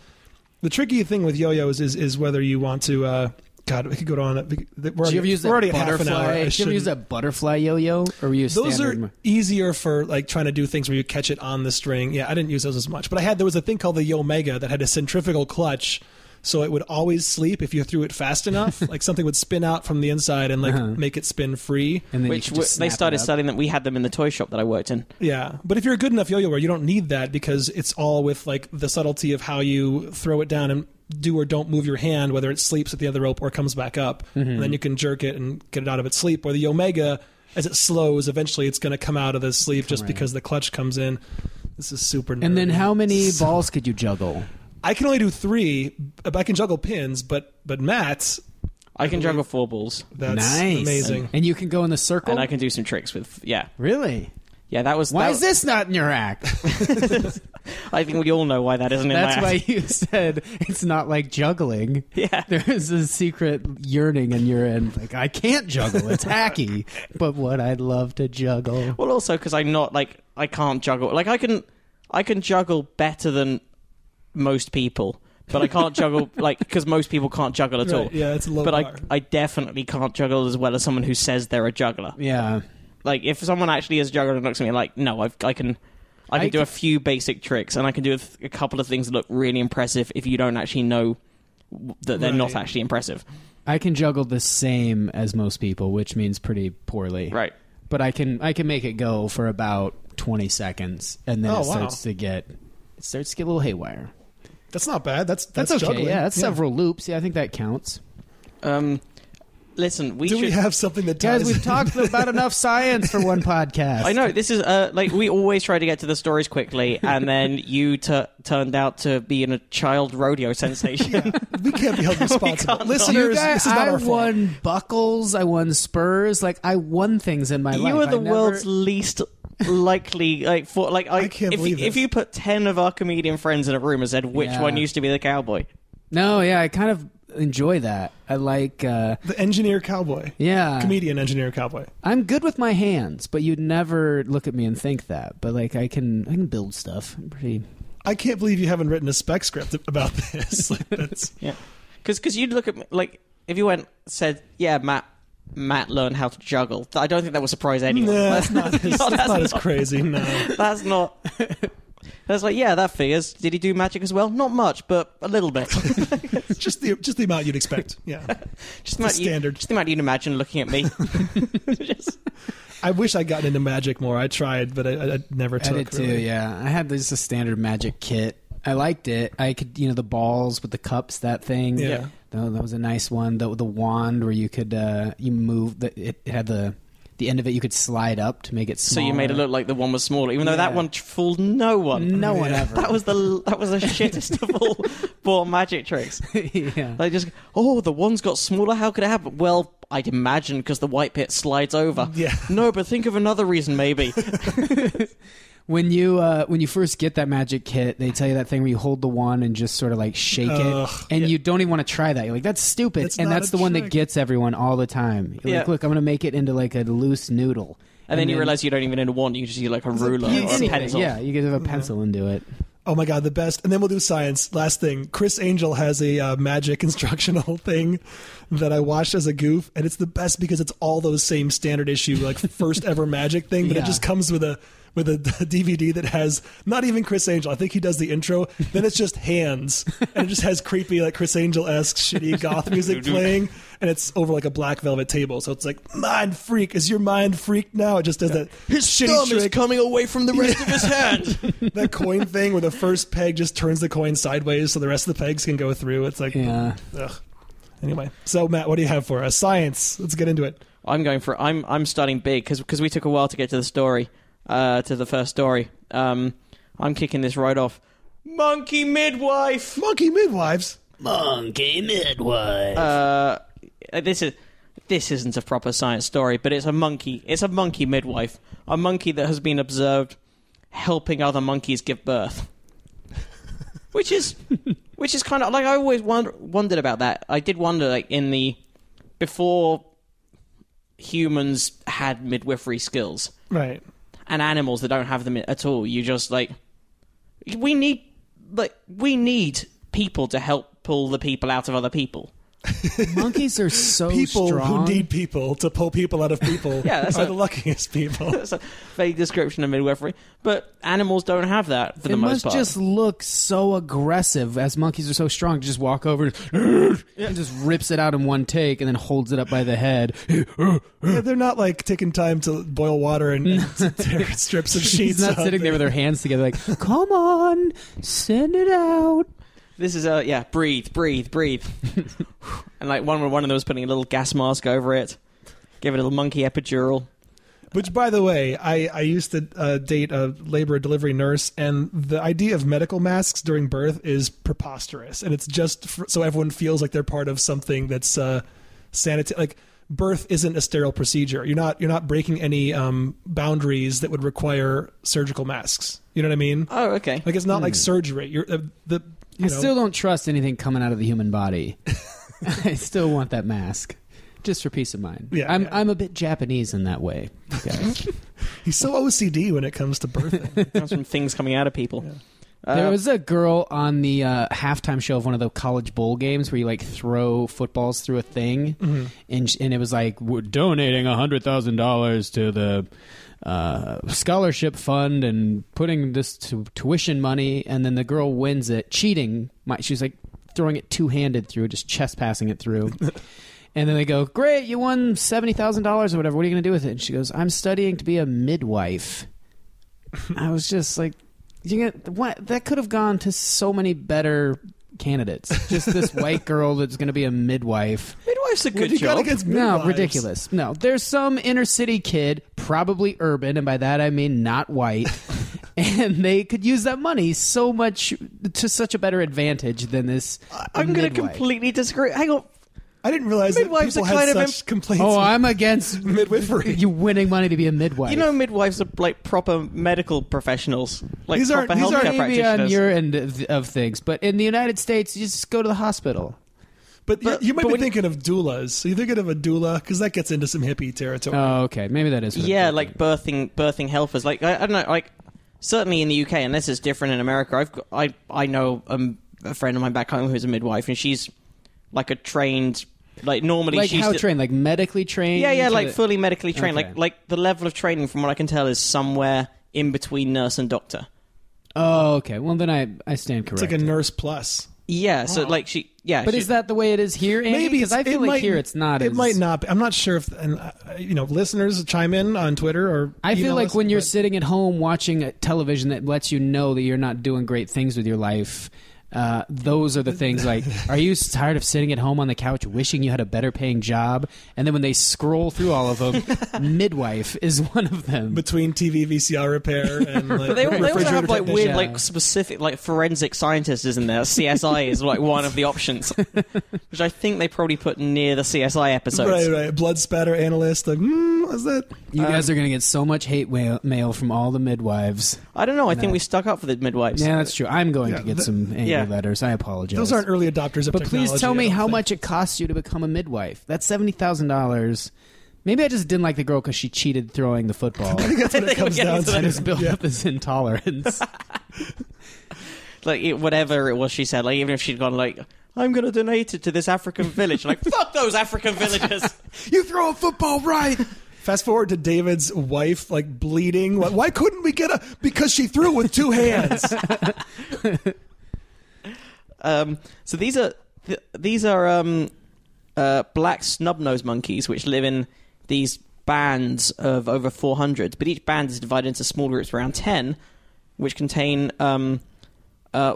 The tricky thing with yo-yos is is whether you want to. Uh, God, we could go on. We're already, you ever use we're that already at half an butterfly? Did you ever use that butterfly yo-yo, or were you Those standard? are easier for like trying to do things where you catch it on the string. Yeah, I didn't use those as much, but I had there was a thing called the Yomega that had a centrifugal clutch, so it would always sleep if you threw it fast enough. like something would spin out from the inside and like Uh-huh. make it spin free. and then which could w- they started up. selling them. We had them in the toy shop that I worked in. Yeah, but if you're a good enough yo-yoer, you don't need that because it's all with like the subtlety of how you throw it down and do or don't move your hand, whether it sleeps at the other rope or comes back up, Mm-hmm. and then you can jerk it and get it out of its sleep. Or the Omega, as it slows, eventually it's going to come out of the sleep just Right. because the clutch comes in. This is super. And then how many So- balls could you juggle? I can only do three. I can juggle pins, but but Matt, I can believe- juggle four balls, that's nice, amazing. And you can go in the circle. and I can do some tricks with. Yeah, really. yeah. That was. Why that, is this not in your act? I think we all know why that isn't in That's my why act. you said it's not like juggling. Yeah. There is a secret yearning in your end. Like I can't juggle. It's hacky, but what I'd love to juggle. Well, also because I'm not like I can't juggle. Like I can, I can juggle better than most people, but I can't juggle like because most people can't juggle at all. Right, yeah, it's a low but I, bar. I definitely can't juggle as well as someone who says they're a juggler. Yeah. Like if someone actually is a juggler and looks at me like, no, I've, I can, I can I do a few basic tricks and I can do a, th- a couple of things that look really impressive if you don't actually know w- that they're not actually impressive. I can juggle the same as most people, which means pretty poorly. Right. But I can I can make it go for about twenty seconds, and then Oh, it wow. starts to get it starts to get a little haywire. That's not bad. That's That's, that's, okay. juggling. Yeah, that's several loops. Yeah, I think that counts. Um, listen, we Do should. we have something that Guys, ties we've talked about enough science for one podcast. I know this is uh, like we always try to get to the stories quickly, and then you t- turned out to be in a child rodeo sensation. we can't be held responsible. can't. Listeners, You guys, this is not I our fault. won buckles. I won spurs. Like I won things in my life. you are the I never- world's least likely like for like I, I can't if, believe if this. you put ten of our comedian friends in a room and said which Yeah. one used to be the cowboy, No, yeah, I kind of enjoy that. I like. uh The engineer cowboy. Yeah, Comedian engineer cowboy. I'm good with my hands, but you'd never look at me and think that. But like, I can, I can build stuff. I'm pretty. I can't believe you haven't written a spec script about this. like, that's yeah, because because you'd look at me like if you went said yeah Matt Matt learned how to juggle. I don't think that would surprise anyone. Nah, that's not as, No, that's that's not as crazy. No. That's not. That's like yeah, that figures. Did he do magic as well? Not much, but a little bit. just the just the amount you'd expect. Yeah. just the amount you- standard. just the amount you'd imagine looking at me. Just- I wish I'd gotten into magic more. I tried, but I, I I never I took. did too. really. Yeah, I had this a standard magic kit. I liked it. I could, you know, the balls with the cups. That thing. Yeah. That, that was a nice one. The the wand where you could uh you move. The, it, it had the the end of it. You could slide up to make it so you made it look like the one was smaller, even though that one fooled no one. No one Yeah. ever. That was the that was the shittest of all bought magic tricks. yeah. Like just oh, the one's got smaller. How could it happen? Well, I'd imagine because the white pit slides over. Yeah. No, but think of another reason, maybe. when you uh, when you first get that magic kit, they tell you that thing where you hold the wand and just sort of like shake Ugh. it, and you don't even want to try that. You're like, that's stupid, That's and that's a the one that gets everyone all the time. You're Yeah. like, look, I'm gonna make it into like a loose noodle, And then you realize you don't even need a wand. You just use like a ruler You- or a pencil. yeah, you get a pencil into it. Oh my god, the best. And then we'll do science. Last thing, Criss Angel has a uh, magic instructional thing that I watched as a goof, and it's the best because it's all those same standard issue like first ever magic thing, but Yeah. it just comes with a with a DVD that has not even Criss Angel. I think he does the intro. Then it's just hands, and it just has creepy like Criss Angel esque shitty goth music playing, and it's over like a black velvet table. So it's like mind freak. Is your mind freaked now? It just does that His shitty thumb is coming away from the rest of his hand. that coin thing where the first peg just turns the coin sideways so the rest of the pegs can go through. It's like, Yeah. ugh. Anyway, so Matt, what do you have for us? Science. Let's get into it. I'm going for. I'm I'm starting big because because we took a while to get to the story, uh, to the first story. Um, I'm kicking this right off. Monkey midwife. Monkey midwives. Monkey midwife. Uh, this is this isn't a proper science story, but it's a monkey. It's a monkey midwife, a monkey that has been observed helping other monkeys give birth. which is, which is kind of like I always wonder, wondered about that. I did wonder, like in the before humans had midwifery skills Right. And animals that don't have them at all. You just like we need like we need people to help pull the people out of other people. Monkeys are so People strong. who need people to pull people out of people Yeah, that's are a- the luckiest people. That's a vague description of midwifery, but animals don't have that for the it most must part. just look so aggressive as monkeys are so strong. Just walk over and just rips it out in one take and then holds it up by the head. Yeah, they're not like taking time to boil water and, and tear strips of sheets. He's not out sitting there with their hands together like, come on, send it out. This is a yeah, breathe, breathe, breathe, and like one one of them was putting a little gas mask over it, give it a little monkey epidural. Which, by the way, I, I used to uh, date a labor delivery nurse, and the idea of medical masks during birth is preposterous. And it's just f so everyone feels like they're part of something that's uh, sanitary. Like birth isn't a sterile procedure. You're not you're not breaking any um, boundaries that would require surgical masks. You know what I mean? Oh, okay. Like it's not like surgery. You're uh, the you I know, still don't trust anything coming out of the human body. I still want that mask. Just for peace of mind. Yeah, I'm yeah. I'm a bit Japanese in that way. Okay. he's so OCD when it comes to birthing. That's from things coming out of people. Uh, there was a girl on the uh, halftime show of one of the college bowl games where you like throw footballs through a thing, and sh- and it was like we're donating a hundred thousand dollars to the uh, scholarship fund and putting this to tuition money, and then the girl wins it cheating. My, she's like throwing it two handed through, just chest passing it through. And then they go, "Great, you won seventy thousand dollars or whatever. What are you going to do with it?" And she goes, "I'm studying to be a midwife." I was just like, you get what that could have gone to so many better candidates. Just this white girl that's going to be a midwife. midwife's a good job. No, ridiculous. No, there's some inner city kid, probably urban, and by that I mean not white. And they could use that money so much to such a better advantage than this. I'm going to completely disagree. Hang on. I didn't realize Midwives that people are had kind of such complaints. Oh, I'm against midwifery. you winning money to be a midwife. You know, midwives are like proper medical professionals, like These aren't- proper these aren't maybe on your end of, of things, but in the United States, you just go to the hospital. But, But- you, you might but be when- thinking of doulas. So you're thinking of a doula because that gets into some hippie territory. Oh, okay, maybe that is. what I'm yeah, like birthing birthing helpers. Like I, I don't know, like certainly in the UK, and this is different in America. I've got, I I know um, a friend of mine back home who's a midwife, and she's like a trained, like normally like she's how the- trained, like medically trained. Yeah, yeah, like the- fully medically trained. Okay. Like like the level of training, from what I can tell, is somewhere in between nurse and doctor. Oh, okay. Well, then I I stand correct it's corrected. like a nurse plus. Yeah, so like she, yeah, But she- is that the way it is here? Andy? Maybe because I feel it like might- here it's not. It as, might not. Be. I'm not sure if and uh, you know listeners chime in on Twitter or. I feel email like us, when you're but- sitting at home watching a television that lets you know that you're not doing great things with your life. Uh, those are the things like, are you tired of sitting at home on the couch wishing you had a better paying job? And then when they scroll through all of them, midwife is one of them. between TV VCR repair and like But they, they also have like weird, technician. like specific, like forensic scientists, isn't there? CSI is like one of the options, which I think they probably put near the CSI episode. Right, right. Blood spatter analyst. Like, mm, now? Is that You Um, guys are going to get so much hate mail, mail from all the midwives. I don't know. I think we stuck up for the midwives. Yeah, that's true. I'm going Yeah, to get the- some angry Yeah. letters. I apologize. those aren't early adopters of But please technology, tell I me don't how think. much it costs you to become a midwife. That's seventy thousand dollars. Maybe I just didn't like the girl because she cheated throwing the football. I think that's what it think comes we're down to to. that. I just built Yeah. up this intolerance. like it, whatever it was she said. Like even if she'd gone like, I'm going to donate it to this African village. like fuck those African villages. you throw a football right. Fast forward to David's wife, like bleeding. Like, Why couldn't we get a? Because she threw with two hands. Um, so these are th- these are um, uh, black snub-nosed monkeys which live in these bands of over 400, but each band is divided into small groups around 10, which contain um, uh,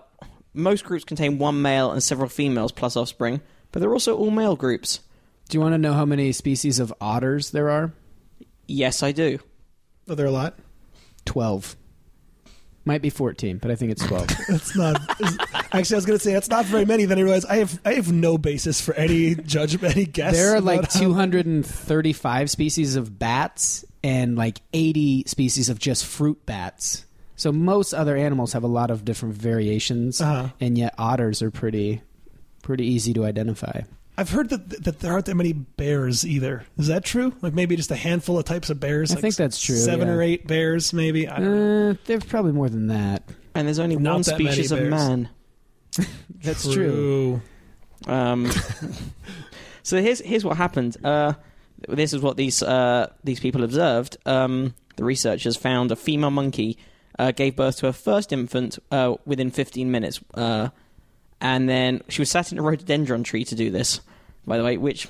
most groups contain one male and several females plus offspring, but they're also all male groups. Do you want to know how many species of otters there are? Yes, I do. Are there a lot? Twelve. Might be fourteen, but I think it's twelve. It's not. Actually, I was going to say that's not very many. Then I realized I have I have no basis for any judgment, any guess. there are about like how- 235 species of bats and like 80 species of just fruit bats. So most other animals have a lot of different variations, Uh-huh. and yet otters are pretty pretty easy to identify. I've heard that that there aren't that many bears either. Is that true? Like maybe just a handful of types of bears. I like think that's true, Seven yeah. or eight bears, maybe. I don't know. Uh, there's probably more than that. And there's only Not one species of man. That's true. Um, so here's here's what happened. Uh, this is what these uh, these people observed. Um, the researchers found a female monkey uh, gave birth to her first infant uh, within 15 minutes, uh, and then she was sat in a rhododendron tree to do this. By the way, which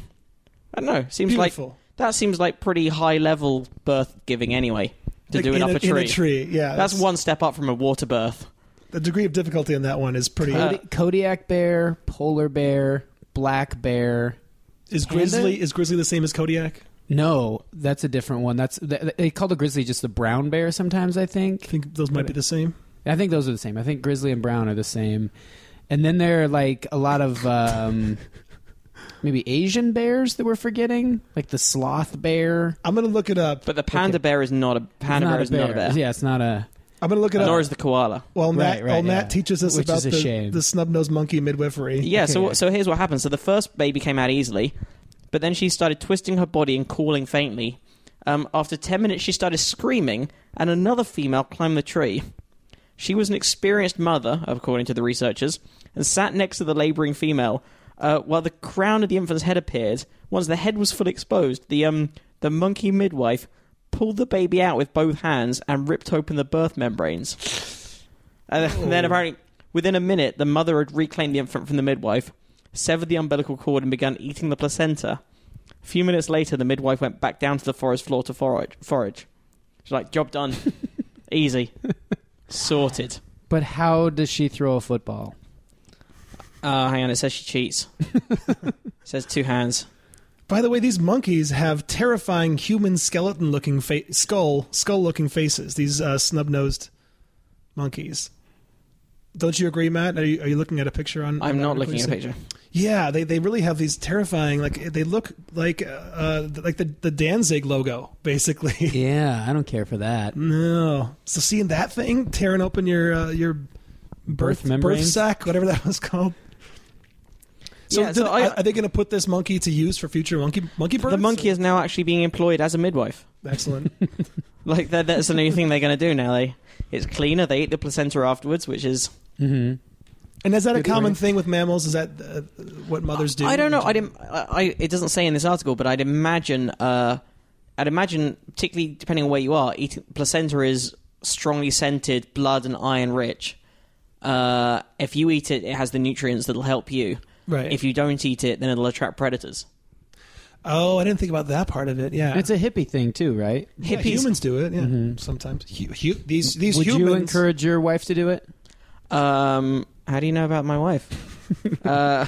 I don't know seems like that seems like pretty high level birth giving anyway. To Like do it up a, a tree. In a tree, yeah. That's one step up from a water birth. The degree of difficulty in that one is pretty. Uh, Kodi- Kodiak bear, polar bear, black bear. is panda? grizzly is grizzly the same as Kodiak? No, that's a different one. That's they call the grizzly just the brown bear. Sometimes I think. I think those might be the same. I think those are the same. I think grizzly and brown are the same. And then there are like a lot of um, maybe Asian bears that we're forgetting, like the sloth bear. I'm gonna look it up. But the panda Okay. bear is not a panda It's bear is not a bear. Yeah, it's not a. I'm gonna look it up. Nor is the koala. Well, Matt, Right, right, while Matt yeah. teaches us Which about is a the, shame. the snub nosed monkey midwifery. Yeah, so Okay. so here's what happened. So the first baby came out easily, but then she started twisting her body and calling faintly. Um, after ten minutes, she started screaming, and another female climbed the tree. She was an experienced mother, according to the researchers, and sat next to the labouring female. Uh, while the crown of the infant's head appeared, once the head was fully exposed, the um the monkey midwife pulled the baby out with both hands and ripped open the birth membranes. And then- then apparently, within a minute, the mother had reclaimed the infant from the midwife, severed the umbilical cord, and began eating the placenta. A few minutes later, the midwife went back down to the forest floor to forage. forage. She's like, job done. Easy. Sorted. But how does she throw a football? Uh, hang on, it says she cheats. it says two hands. By the way, these monkeys have terrifying human skeleton looking fa- skull skull looking faces. These uh, snub nosed monkeys. Don't you agree, Matt? Are you, are you looking at a picture on? I'm on not looking at a picture. Yeah, they, they really have these terrifying like they look like uh, like the the Danzig logo basically. Yeah, I don't care for that. no, so seeing that thing tearing open your uh, your birth birth membranes? sac, whatever that was called. So, Yeah, did- so I- are, are they going to put this monkey to use for future monkey monkey births? The monkey is now actually being employed as a midwife. excellent. Like that, that's the new thing they're going to do now. They, it's cleaner. They eat the placenta afterwards, which is hmm And is that a common point. thing with mammals? Is that uh, what mothers do? I don't know. I didn't. I, I- it doesn't say in this article, but I'd imagine. Uh, I'd imagine, particularly depending on where you are, eating placenta is strongly scented, blood and iron rich. Uh, if you eat it, it has the nutrients that'll help you. Right. If you don't eat it, then it'll attract predators. oh, I didn't think about that part of it. Yeah, It's a hippie thing too, right? Yeah, hippies- humans do it. Yeah, Mhm. sometimes. Hu- hu- these these Would humans. you encourage your wife to do it? Um, how do you know about my wife? uh,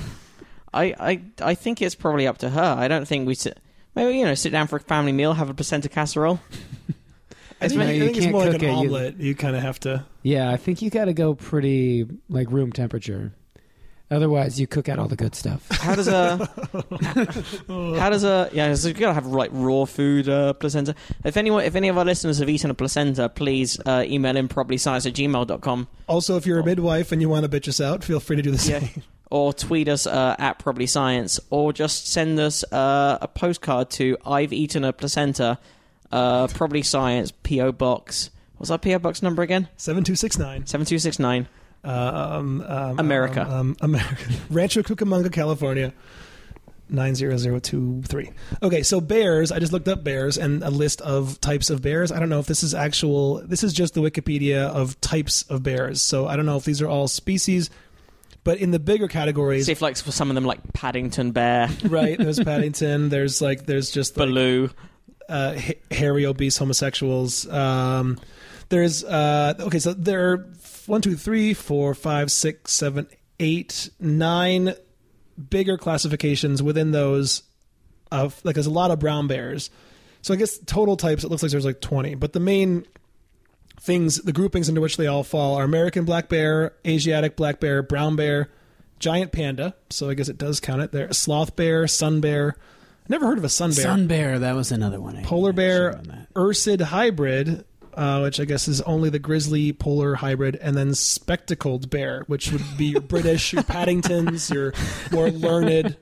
I, I, I think it's probably up to her. I don't think we sit. Maybe you know, sit down for a family meal, have a placenta casserole. I think, No, I you think it's can't more like cook an it, you- omelet. You, kind of have to. Yeah, I think you got to go pretty like room temperature. Otherwise, you cook out all the good stuff. How does a how does a yeah? So you gotta have like raw food uh, placenta. If anyone, if any of our listeners have eaten a placenta, please uh, email in probablyscience at gmail.com Also, if you're a midwife and you want to bitch us out, feel free to do the Yeah. same. or tweet us uh, at probably science or just send us uh, a postcard to I've eaten a placenta, uh, probably science PO box. What's our PO box number again? Seven two six nine. Seven two six nine. Um, um, America. Um, um, America. Rancho Cucamonga, California. 90023. Okay, so bears, I just looked up bears and a list of types of bears. I don't know if this is actual, this is just the Wikipedia of types of bears. So I don't know if these are all species, but in the bigger categories, See if like for some of them like Paddington Bear, right, there's Paddington, there's like, there's just like, Baloo. uh, ha- hairy, obese homosexuals. Um, there's uh, okay, so there are one, two, three, four, five, six, seven, eight, nine bigger classifications within those. Of like, there's a lot of brown bears. So I guess total types. It looks like there's like 20, but the main things, the groupings into which they all fall are American black bear, Asiatic black bear, brown bear, giant panda. So I guess it does count it there. Sloth bear, sun bear. Never heard of a sun bear Sun bear, that was another one. I polar bear ursid hybrid uh, which i guess is only the grizzly polar hybrid and then spectacled bear which would be your british your paddingtons your more learned.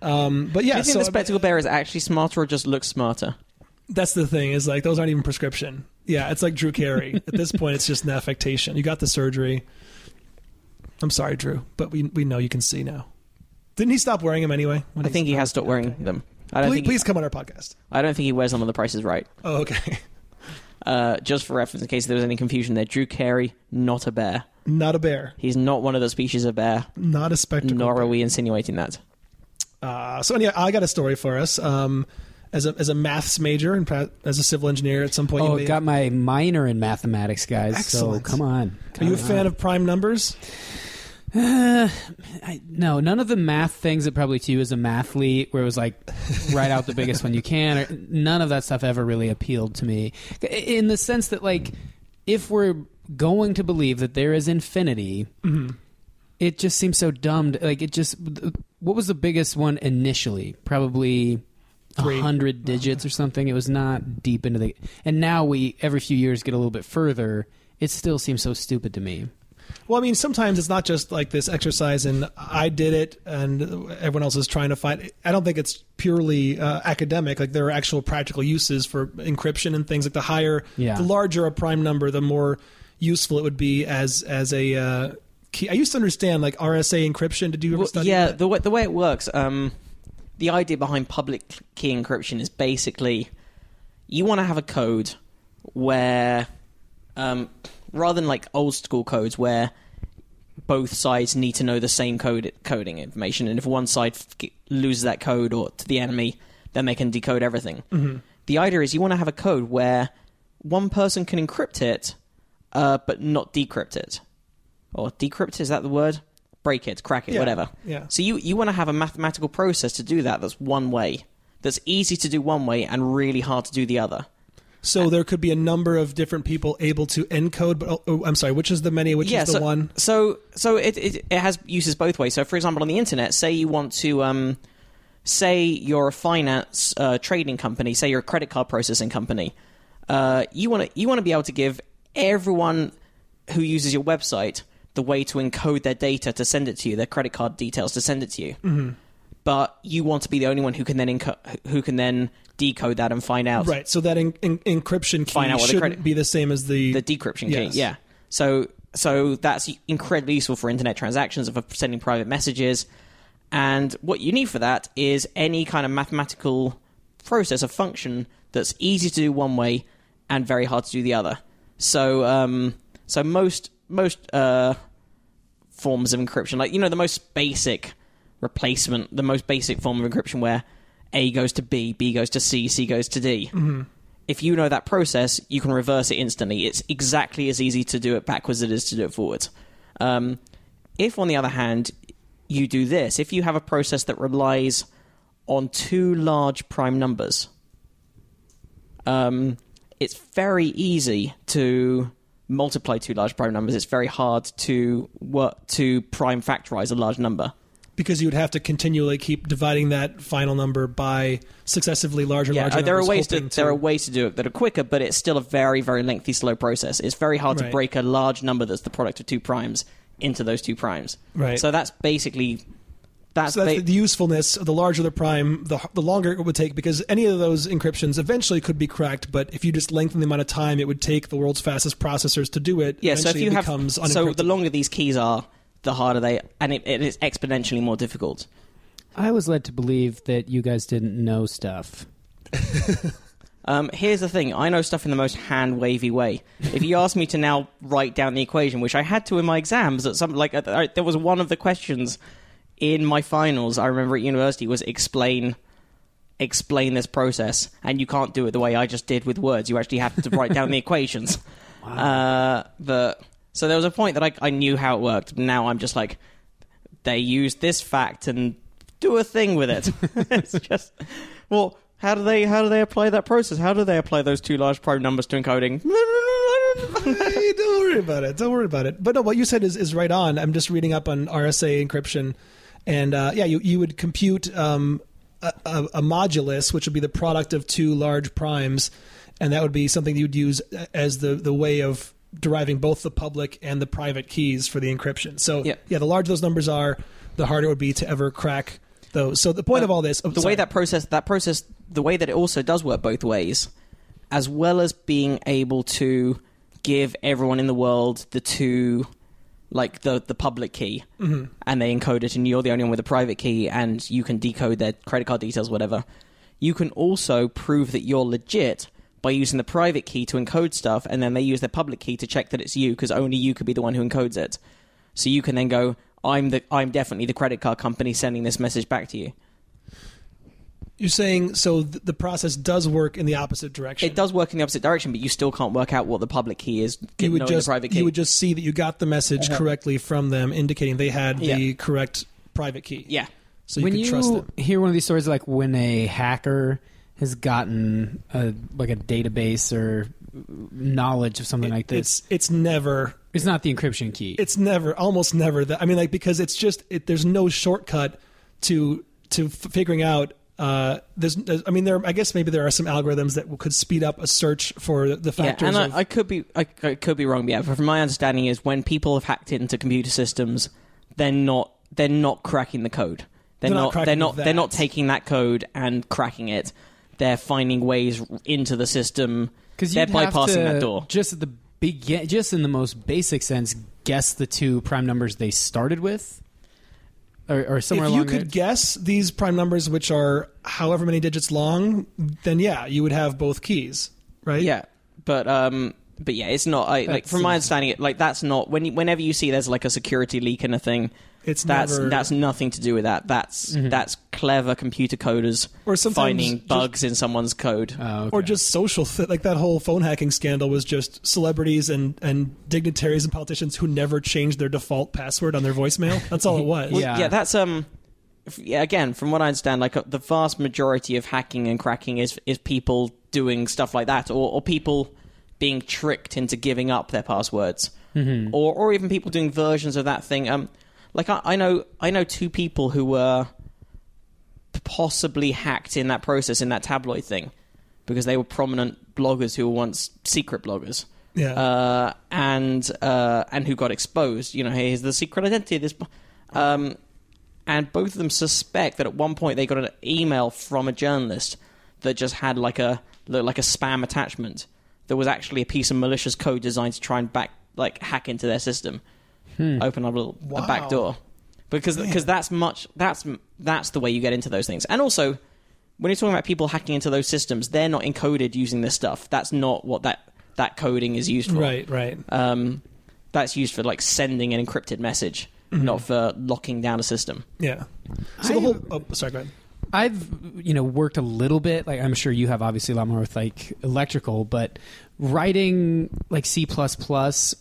Um, but Do you think so the spectacled bear is actually smarter or just looks smarter? that's the thing is like those aren't even prescription. Yeah it's like drew carey. At this point it's just an affectation. You got the surgery. I'm sorry drew but we, we know you can see now. Didn't he stop wearing them anyway? I think he has stopped wearing them. I don't please, think. please come on our podcast. I don't think he wears them on the Price is Right. oh okay Uh, just for reference, in case there was any confusion there, Drew Carey, not a bear. not a bear He's not one of the species of bear. not a spectacle Nor bear. are we insinuating that. Uh, so anyway, I got a story for us. Um, as a as a maths major and as a civil engineer, at some point, you Oh, may, got my minor in mathematics, guys. Excellent. So come on. are you a Come fan on. of prime numbers? Uh, I, no, none of the math things that probably to you is a mathlete where it was like write out the biggest one you can. Or, none of that stuff ever really appealed to me in the sense that like if we're going to believe that there is infinity, it just seems so dumb. to- Like it just what was the biggest one initially? Probably a hundred digits or something. It was not deep into the. And now we every few years get a little bit further. It still seems so stupid to me. Well, I mean, sometimes it's not just like this exercise, and I did it, and everyone else is trying to find. I don't think it's purely uh, academic. Like there are actual practical uses for encryption and things. Like the higher, Yeah. the larger a prime number, the more useful it would be as as a uh, key. I used to understand like RSA encryption. Did you ever Well, study yeah, that? the way, the way it works, um, the idea behind public key encryption is basically you want to have a code where, um, rather than like old school codes where both sides need to know the same code coding information, and if one side f- loses that code or to the enemy, then they can decode everything. The idea is you want to have a code where one person can encrypt it, uh, but not decrypt it, or decrypt is that the word? Break it, crack it, Yeah, whatever. yeah. So you you want to have a mathematical process to do that. That's one way. That's easy to do one way and really hard to do the other. So there could be a number of different people able to encode. But oh, oh, I'm sorry, which is the many? Which yeah, is the so, one? So so it, it it has uses both ways. So for example, on the internet, say you want to um, say you're a finance uh, trading company, say you're a credit card processing company, uh, you want to you want to be able to give everyone who uses your website the way to encode their data to send it to you, their credit card details to send it to you. Mm-hmm. But you want to be the only one who can then who can then decode that and find out Right. So that en- en- encryption key what the shouldn't credit- be the same as the. the decryption Yes. key. Yeah. So so that's incredibly useful for internet transactions, for sending private messages. And what you need for that is any kind of mathematical process, a function that's easy to do one way and very hard to do the other. So um, so most most uh, forms of encryption, like you know the most basic replacement, the most basic form of encryption where A goes to B, B goes to C, C goes to D if you know that process, you can reverse it instantly. It's exactly as easy to do it backwards as it is to do it forwards. Um, if, on the other hand, you do this, if you have a process that relies on two large prime numbers, um, it's very easy to multiply two large prime numbers, it's very hard to work to prime factorize a large number. Because you would have to continually keep dividing that final number by successively larger, Yeah, larger there are numbers, ways to, hoping there are ways to do it that are quicker, but it's still a very very lengthy, slow process. It's very hard to break a large number that's the product of two primes into those two primes. Right. So that's basically that's, So that's ba- the usefulness. The larger the prime, the, the longer it would take because any of those encryptions eventually could be cracked. But if you just lengthen the amount of time it would take the world's fastest processors to do it, yeah. So if you it have so the longer these keys are, the harder they, and it, it is exponentially more difficult. I was led to believe that you guys didn't know stuff. Um, here's the thing: I know stuff in the most hand wavy way. If you ask me to now write down the equation, which I had to in my exams, at some like uh, there was one of the questions in my finals. I remember at university was explain explain this process, and you can't do it the way I just did with words. You actually have to write down the equations. Uh, but so there was a point that I, I knew how it worked. Now I'm just like they use this fact and do a thing with it. it's just well, how do they how do they apply that process? How do they apply those two large prime numbers to encoding? Hey, don't worry about it. Don't worry about it. But no, what you said is, is right on. I'm just reading up on RSA encryption, and uh, yeah, you you would compute um, a, a, a modulus, which would be the product of two large primes, and that would be something you'd use as the the way of deriving both the public and the private keys for the encryption. So Yeah. the larger those numbers are, the harder it would be to ever crack those. So the point Uh, of all this, oh, the sorry. way that process that process the way that it also does work both ways as well as being able to give everyone in the world the two like the the public key Mm-hmm. and they encode it and you're the only one with a private key and you can decode their credit card details whatever you can also prove that you're legit by using the private key to encode stuff and then they use their public key to check that it's you because only you could be the one who encodes it so you can then go i'm the i'm definitely the credit card company sending this message back to you you're saying, so th- the process does work in the opposite direction. It does work in the opposite direction, but you still can't work out what the public key is. you would just the private key. you would just see that you got the message uh-huh. correctly from them, indicating they had the correct private key. yeah. so you when could you trust them. hear one of these stories, like when a hacker has gotten a, like a database or knowledge of something like this, It's it's never it's not the encryption key. it's never almost never that. I mean, like because it's just it, there's no shortcut to to f- figuring out. Uh, there's, there's- I mean, there. I guess maybe there are some algorithms that could speed up a search for the factors. Yeah, factors. and of, I, I could be I, I could be wrong, but yeah. But from my understanding, is when people have hacked into computer systems, they're not they're not cracking the code. They're, They're not not, they're cracking not they're not taking that code and cracking it. They're finding ways into the system. Because they're you'd have bypassing to, that door. Just at the begin, just in the most basic sense, guess the two prime numbers they started with, or, or somewhere if you could there. guess these prime numbers, which are however many digits long, then yeah, you would have both keys, right? Yeah, but um, but yeah, it's not. I, like from my understanding, it like that's not when you, whenever you see there's like a security leak in a thing, It's that's never- that's nothing to do with that. That's that's clever computer coders Or sometimes finding just- bugs in someone's code. Oh, okay. or just social th- like that whole phone hacking scandal was just celebrities and and dignitaries and politicians who never changed their default password on their voicemail that's all it was Well, Yeah. yeah, that's um. Yeah, again, from what I understand, like uh, the vast majority of hacking and cracking is is people doing stuff like that, or, or people being tricked into giving up their passwords, mm-hmm. or or even people doing versions of that thing. Um, like I, I know I know two people who were possibly hacked in that process in that tabloid thing because they were prominent bloggers who were once secret bloggers yeah uh, and uh, and who got exposed. You know, here's the secret identity of this. Um, and both of them suspect that at one point they got an email from a journalist that just had like a like a spam attachment that was actually a piece of malicious code designed to try and back like hack into their system, open up a little a back door, because because that's much that's that's the way you get into those things. And also, when you're talking about people hacking into those systems, they're not encoded using this stuff. That's not what that that coding is used for. right right Um, that's used for like sending an encrypted message, not for locking down a system. yeah so the whole oh sorry go ahead I've you know worked a little bit. Like I'm sure you have, obviously a lot more with like electrical, but writing like C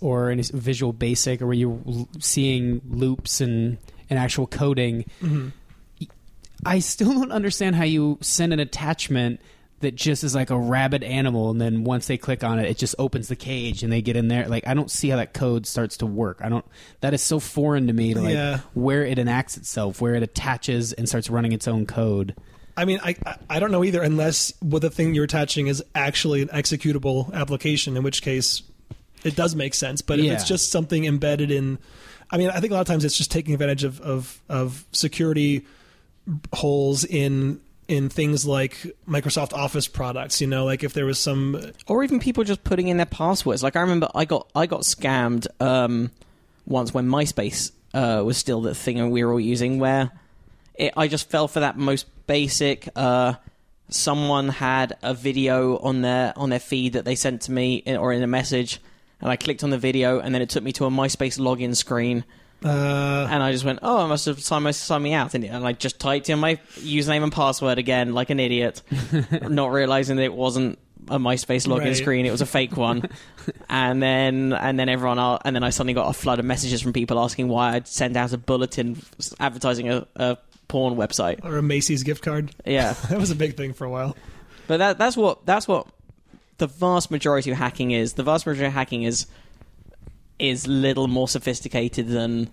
or any Visual Basic, or where you're seeing loops and and actual coding. Mm-hmm. I still don't understand how you send an attachment that just is like a rabid animal, and then once they click on it, it just opens the cage and they get in there. Like I don't see how that code starts to work. I don't. That is so foreign to me. To like Yeah. where it enacts itself, where it attaches and starts running its own code. I mean, I I- don't know either, unless what the thing you're attaching is actually an executable application, in which case it does make sense. But if Yeah. it's just something embedded in, I mean, I think a lot of times it's just taking advantage of of, of security holes in in things like Microsoft Office products. You know, like if there was some or even people just putting in their passwords. Like I remember, I got I got scammed um, once when MySpace uh, was still the thing we were all using, where it, I just fell for that most basic. Uh, someone had a video on their on their feed that they sent to me or in a message, and I clicked on the video, and then it took me to a MySpace login screen. Uh, And I just went, oh, I must have signed, my, signed me out. And and I just typed in my username and password again, like an idiot, not realizing that it wasn't a MySpace login Right. screen; it was a fake one. and then, and then everyone, and then I suddenly got a flood of messages from people asking why I'd sent out a bulletin advertising a, a porn website. or a Macy's gift card. Yeah, That was a big thing for a while. but that, that's what that's what the vast majority of hacking is. The vast majority of hacking is is little more sophisticated than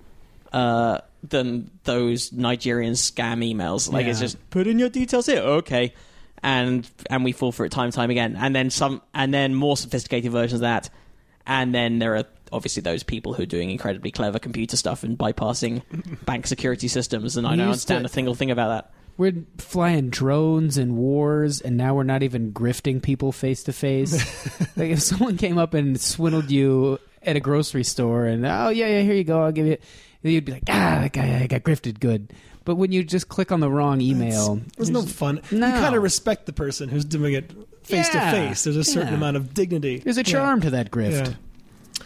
uh, than those Nigerian scam emails. Like it's just put in your details here, okay, and and we fall for it time and time again. And then some, and then more sophisticated versions of that. And then there are obviously those people who are doing incredibly clever computer stuff and bypassing bank security systems. And I don't used to- understand a single thing about that. We're flying drones and wars, and now we're not even grifting people face to face. Like if someone came up and swindled you at a grocery store, and oh yeah, yeah, here you go, I'll give you, you'd be like, ah, that guy, I got grifted good. But when you just click on the wrong email, There's no fun. No. You kind of respect the person who's doing it face Yeah. to face. There's a certain Yeah. amount of dignity. there's a Yeah. charm to that grift. Yeah.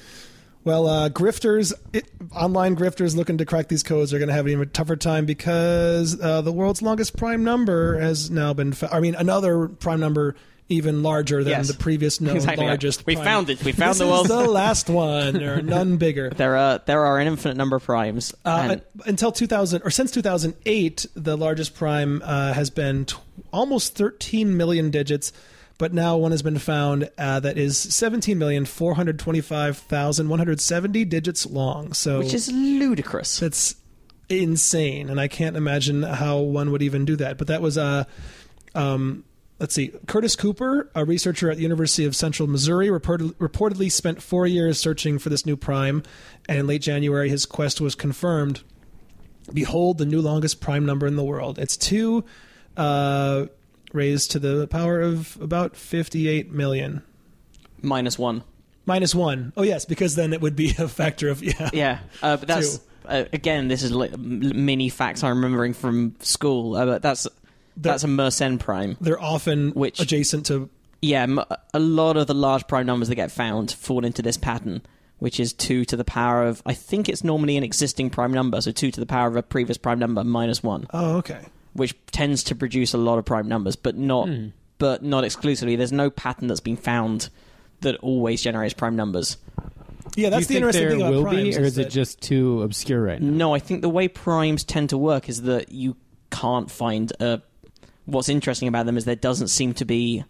Well, uh, grifters, it, online grifters looking to crack these codes are going to have an even tougher time because uh, the world's longest prime number has now been. Fa- I mean, another prime number even larger than Yes. the previous known Exactly. largest. We prime- found it. We found this the is world's the last one. There are none bigger. There are there are an infinite number of primes. Uh, until 2000 or since 2008, the largest prime uh, has been t- almost 13 million digits, but now one has been found uh, that is 17,425,170 digits long. So which is ludicrous. that's insane, and I can't imagine how one would even do that. But that was uh, um, let's see, Curtis Cooper, a researcher at the University of Central Missouri, reported, reportedly spent four years searching for this new prime, and in late January, his quest was confirmed. Behold, the new longest prime number in the world. It's two uh, raised to the power of about 58 million. Minus one. Minus one. Oh, yes, because then it would be a factor of, yeah. Yeah, uh, but that's uh, again. This is li- m- mini facts I'm remembering from school. Uh, but that's that's a Mersenne prime. They're often Which- adjacent to Yeah, m- a lot of the large prime numbers that get found fall into this pattern, which is two to the power of. I think it's normally an existing prime number, so two to the power of a previous prime number minus one, Oh, okay. which tends to produce a lot of prime numbers, but not hmm. but not exclusively. There's no pattern that's been found that always generates prime numbers. Yeah, that's Do the you think interesting there thing about will primes. be, or is it that- just too obscure right now? No, I think the way primes tend to work is that you can't find a. What's interesting about them is there doesn't seem to be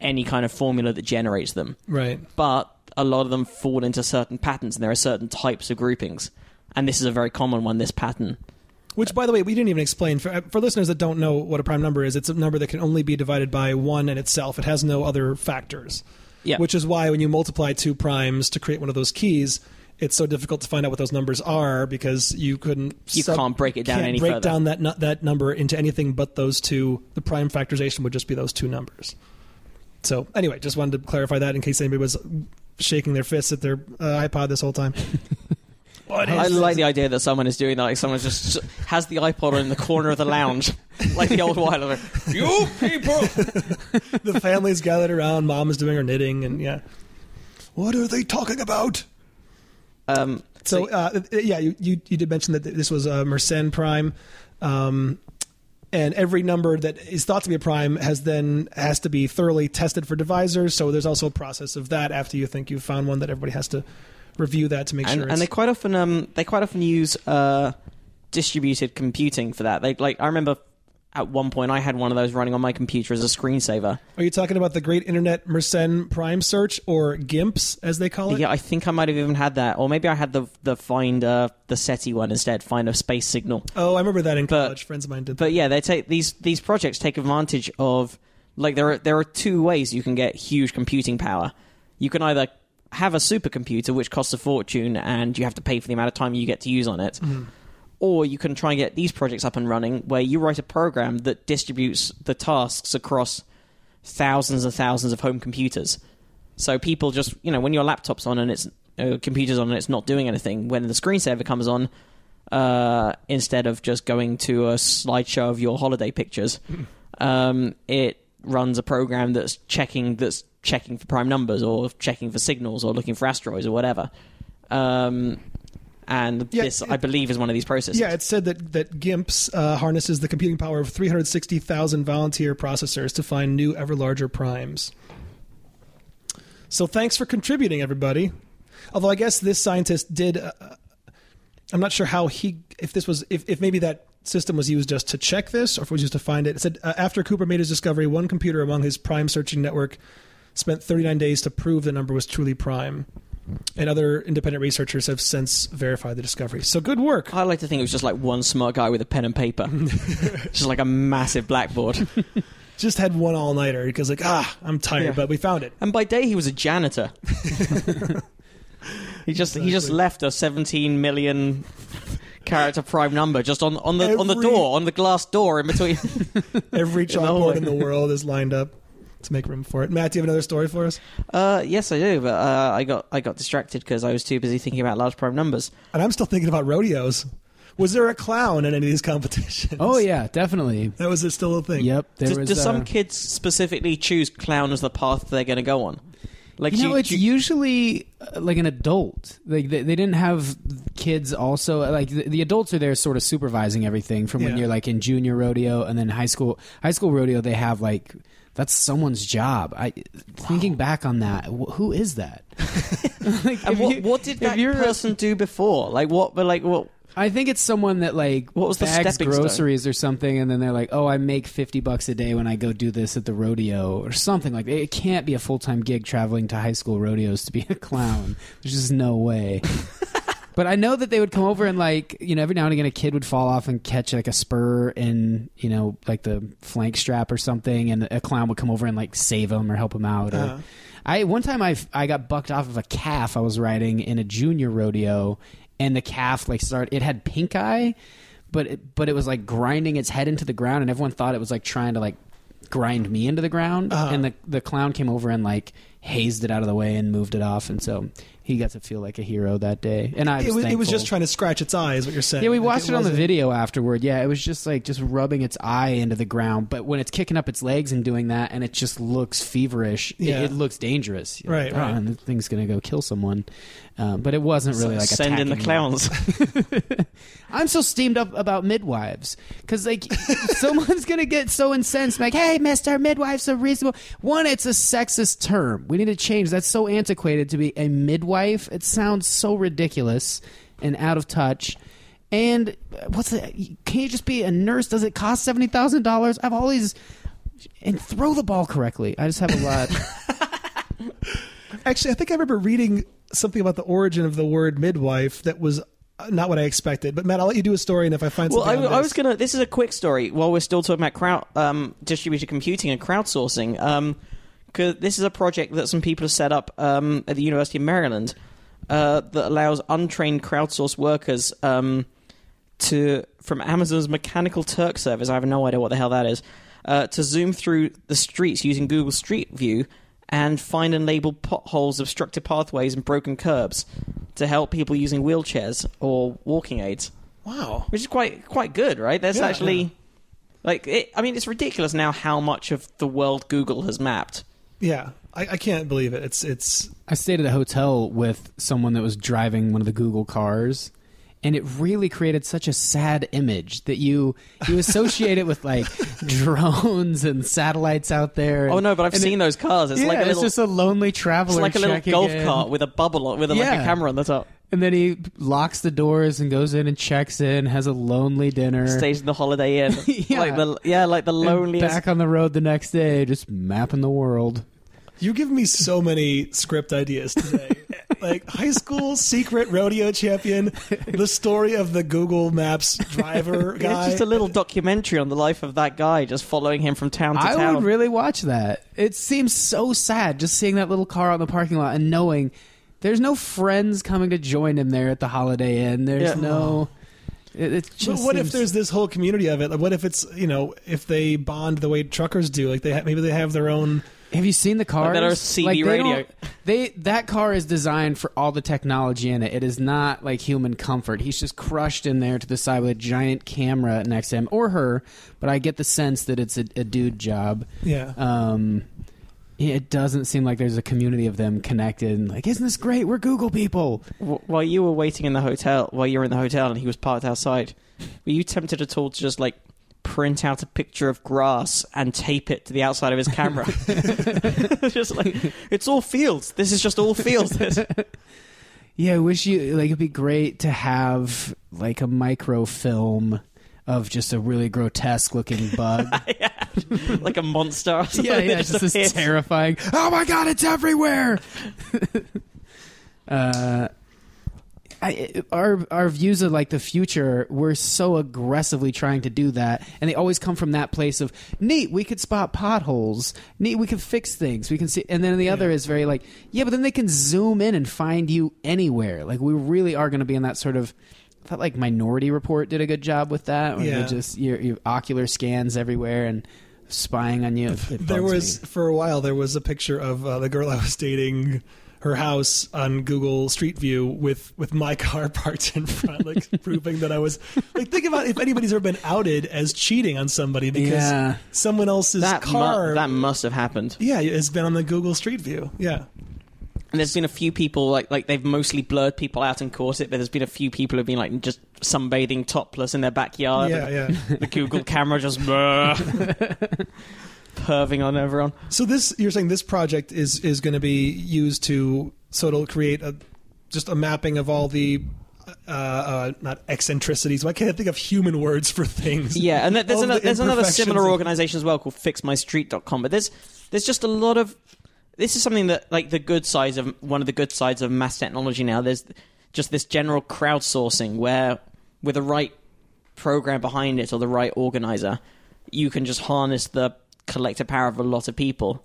any kind of formula that generates them, right? but a lot of them fall into certain patterns, and there are certain types of groupings, and this is a very common one. This pattern. Which, by the way, we didn't even explain for uh, for listeners that don't know what a prime number is. It's a number that can only be divided by one in itself. It has no other factors. Yeah. Which is why when you multiply two primes to create one of those keys, it's so difficult to find out what those numbers are because you couldn't You can't break it down can't any break further. down that nu- that number into anything but those two. The prime factorization would just be those two numbers. So anyway, just wanted to clarify that in case anybody was shaking their fists at their uh, iPod this whole time. what I like the idea that someone is doing that. Like someone just has the iPod in the corner of the lounge, like the old Wilder. You people. the family's gathered around. Mom is doing her knitting, and yeah. What are they talking about? Um, So, uh, yeah, you, you you did mention that this was a Mersenne prime, um, and every number that is thought to be a prime has then has to be thoroughly tested for divisors. So there's also a process of that after you think you've found one that everybody has to review that to make and, sure. and they quite often um they quite often use uh distributed computing for that. They like I remember at one point I had one of those running on my computer as a screensaver. Are you talking about the Great Internet Mersenne Prime Search or GIMPs as they call it? Yeah, I think I might have even had that, or maybe I had the the find uh, the SETI one instead, find a space signal. Oh, I remember that in But- college. Friends of mine did. But yeah, they take these these projects take advantage of like there are there are two ways you can get huge computing power. You can either have a supercomputer which costs a fortune and you have to pay for the amount of time you get to use on it. Or you can try and get these projects up and running where you write a program that distributes the tasks across thousands and thousands of home computers. So people just, you know, when your laptop's on and it's uh, computer's on and it's not doing anything, when the screensaver comes on, uh, instead of just going to a slideshow of your holiday pictures, um, it runs a program that's checking that's checking for prime numbers or checking for signals or looking for asteroids or whatever. Um, and Yeah, this, it- I believe, is one of these processes. Yeah, it said that that GIMPs uh, harnesses the computing power of 360,000 volunteer processors to find new, ever larger primes. So thanks for contributing, everybody. Although I guess this scientist did. Uh, I'm not sure how he, if this was, if, if maybe that system was used just to check this, or if it was used to find it. It said uh, after Cooper made his discovery, one computer among his prime searching network spent 39 days to prove the number was truly prime. And other independent researchers have since verified the discovery. So good work. I like to think it was just like one smart guy with a pen and paper, just like a massive blackboard. just had one all nighter because like ah I'm tired, Yeah. but we found it. And by day, he was a janitor. he just he just left a 17 million character prime number just on on the on the door on the glass door in between. Every chalkboard in the world is lined up to make room for it. Matt, do you have another story for us? uh, yes, I do, but uh, I got I got distracted because I was too busy thinking about large prime numbers. And I'm still thinking about rodeos. Was there a clown in any of these competitions? Oh yeah, definitely. that was still a thing. Yep. There Do, was, do some uh, kids specifically choose clown as the path they're going to go on? Like you know, do it's do usually uh, like an adult. Like they, they didn't have kids. Also, like the, the adults are there, sort of supervising everything from when Yeah. you're like in junior rodeo and then high school. High school rodeo, they have like that's someone's job. I thinking back on that, wh- who is that? like, and what, you- what did if that person do before? Like what? But like what? I think it's someone that like What was the bags stepping stone? groceries or something, and then they're like, "Oh, I make fifty bucks a day when I go do this at the rodeo or something like. It can't be a full time gig traveling to high school rodeos to be a clown. There's just no way. but I know that they would come over and like you know every now and again a kid would fall off and catch like a spur in you know like the flank strap or something, and a clown would come over and like save him or help him out. Uh-huh. I one time I I got bucked off of a calf I was riding in a junior rodeo, and the calf like started. It had pink eye, but it, but it was like grinding its head into the ground, and everyone thought it was like trying to like grind me into the ground. Uh-huh. And the the clown came over and like hazed it out of the way and moved it off, and so he got to feel like a hero that day. And I was It was, it was just trying to scratch its eye, is what you're saying. Yeah, we Like, watched it, on the video afterward. Yeah, it was just like just rubbing its eye into the ground. But when it's kicking up its legs and doing that, and it just looks feverish, it- Yeah. it, looks dangerous. You're Right, like, oh, right. Ah, and the thing's gonna go kill someone. Um, but it wasn't really like send in the clowns. I'm so steamed up about midwives because like someone's gonna get so incensed, like, "Hey, Mister Midwife's so reasonable." One, it's a sexist term. We need to change. That's so antiquated to be a midwife. It sounds so ridiculous and out of touch. And uh, what's the? Can you just be a nurse? Does it cost seventy thousand dollars? I have always. And throw the ball correctly. I just have a lot. Actually, I think I remember reading something about the origin of the word midwife that was uh, not what I expected. But Matt, I'll let you do a story, and if I find Well, I, I this- was gonna. This is a quick story. While we're still talking about crowd, um, distributed computing and crowdsourcing, um, 'cause this is a project that some people have set up um, at the University of Maryland uh, that allows untrained crowdsource workers um, to from Amazon's Mechanical Turk service. I have no idea what the hell that is. Uh, to zoom through the streets using Google Street View and find and label potholes, obstructed pathways, and broken curbs to help people using wheelchairs or walking aids wow. which is quite quite good, right? There's Yeah, actually yeah. like it, I mean, it's ridiculous now how much of the world Google has mapped. Yeah, I, I can't believe it. It's it's I stayed at a hotel with someone that was driving one of the Google cars, and it really created such a sad image that you you associate it with like drones and satellites out there. Oh no, but I've seen it, those cars. It's yeah, like a it's just a lonely traveler. it's like a little golf in. cart with a bubble with a, like a camera on the top. and then he locks the doors and goes in and checks in, has a lonely dinner. Stays in the Holiday Inn. Yeah. Like the yeah, like the and loneliest. Back on the road the next day, just mapping the world. You give me so many script ideas today. like high school secret rodeo champion, the story of the Google Maps driver It's guy. just a little documentary on the life of that guy, just following him from town to I town. would really watch that. It seems so sad just seeing that little car out in the parking lot and knowing there's no friends coming to join him there at the Holiday Inn. There's Yeah. no. It, it but just what if there's this whole community of it? Like, what if it's you know if they bond the way truckers do? Like they ha- maybe they have their own. Have you seen the cars? that are CB they radio. don't- They that car is designed for all the technology in it. It is not like human comfort. He's just crushed in there to the side with a giant camera next to him or her. But I get the sense that it's a, a dude job. Yeah. Um, it doesn't seem like there's a community of them connected. And like, isn't this great? We're Google people. While you were waiting in the hotel, while you were in the hotel and he was parked outside, were you tempted at all to just like print out a picture of grass and tape it to the outside of his camera? just like it's all fields. This is just all fields. Yeah, I wish you like. It'd be great to have like a microfilm of just a really grotesque looking bug. like a monster. Or something yeah, yeah, that just this terrifying. Oh my god, it's everywhere. uh, I, our our views of like the future, we're so aggressively trying to do that, and they always come from that place of neat. We could spot potholes. Neat. We can fix things. We can see. And then the other is very like yeah, but then they can zoom in and find you anywhere. Like we really are going to be in that sort of. I thought like Minority Report did a good job with that. Where Yeah. just your, your ocular scans everywhere and spying on you. There was me. for a while there was a picture of uh, the girl I was dating her house on Google Street View with with my car parked in front like proving that I was like think about if anybody's ever been outed as cheating on somebody because Yeah. someone else's that mu- car that must have happened. yeah it's been on the Google Street View yeah And there's been a few people like like they've mostly blurred people out and caught it, but there's been a few people who've been like just sunbathing topless in their backyard. yeah yeah The Google camera just perving on everyone. so this you're saying this project is is going to be used to so it'll create a just a mapping of all the uh, uh, not eccentricities. Why can't I think of human words for things? Yeah, and there's another the there's another similar organization as well called FixMyStreet.com. But there's there's just a lot of this is something that like the good sides of one of the good sides of mass technology now. There's just this general crowdsourcing where with the right program behind it or the right organizer, you can just harness the collective power of a lot of people.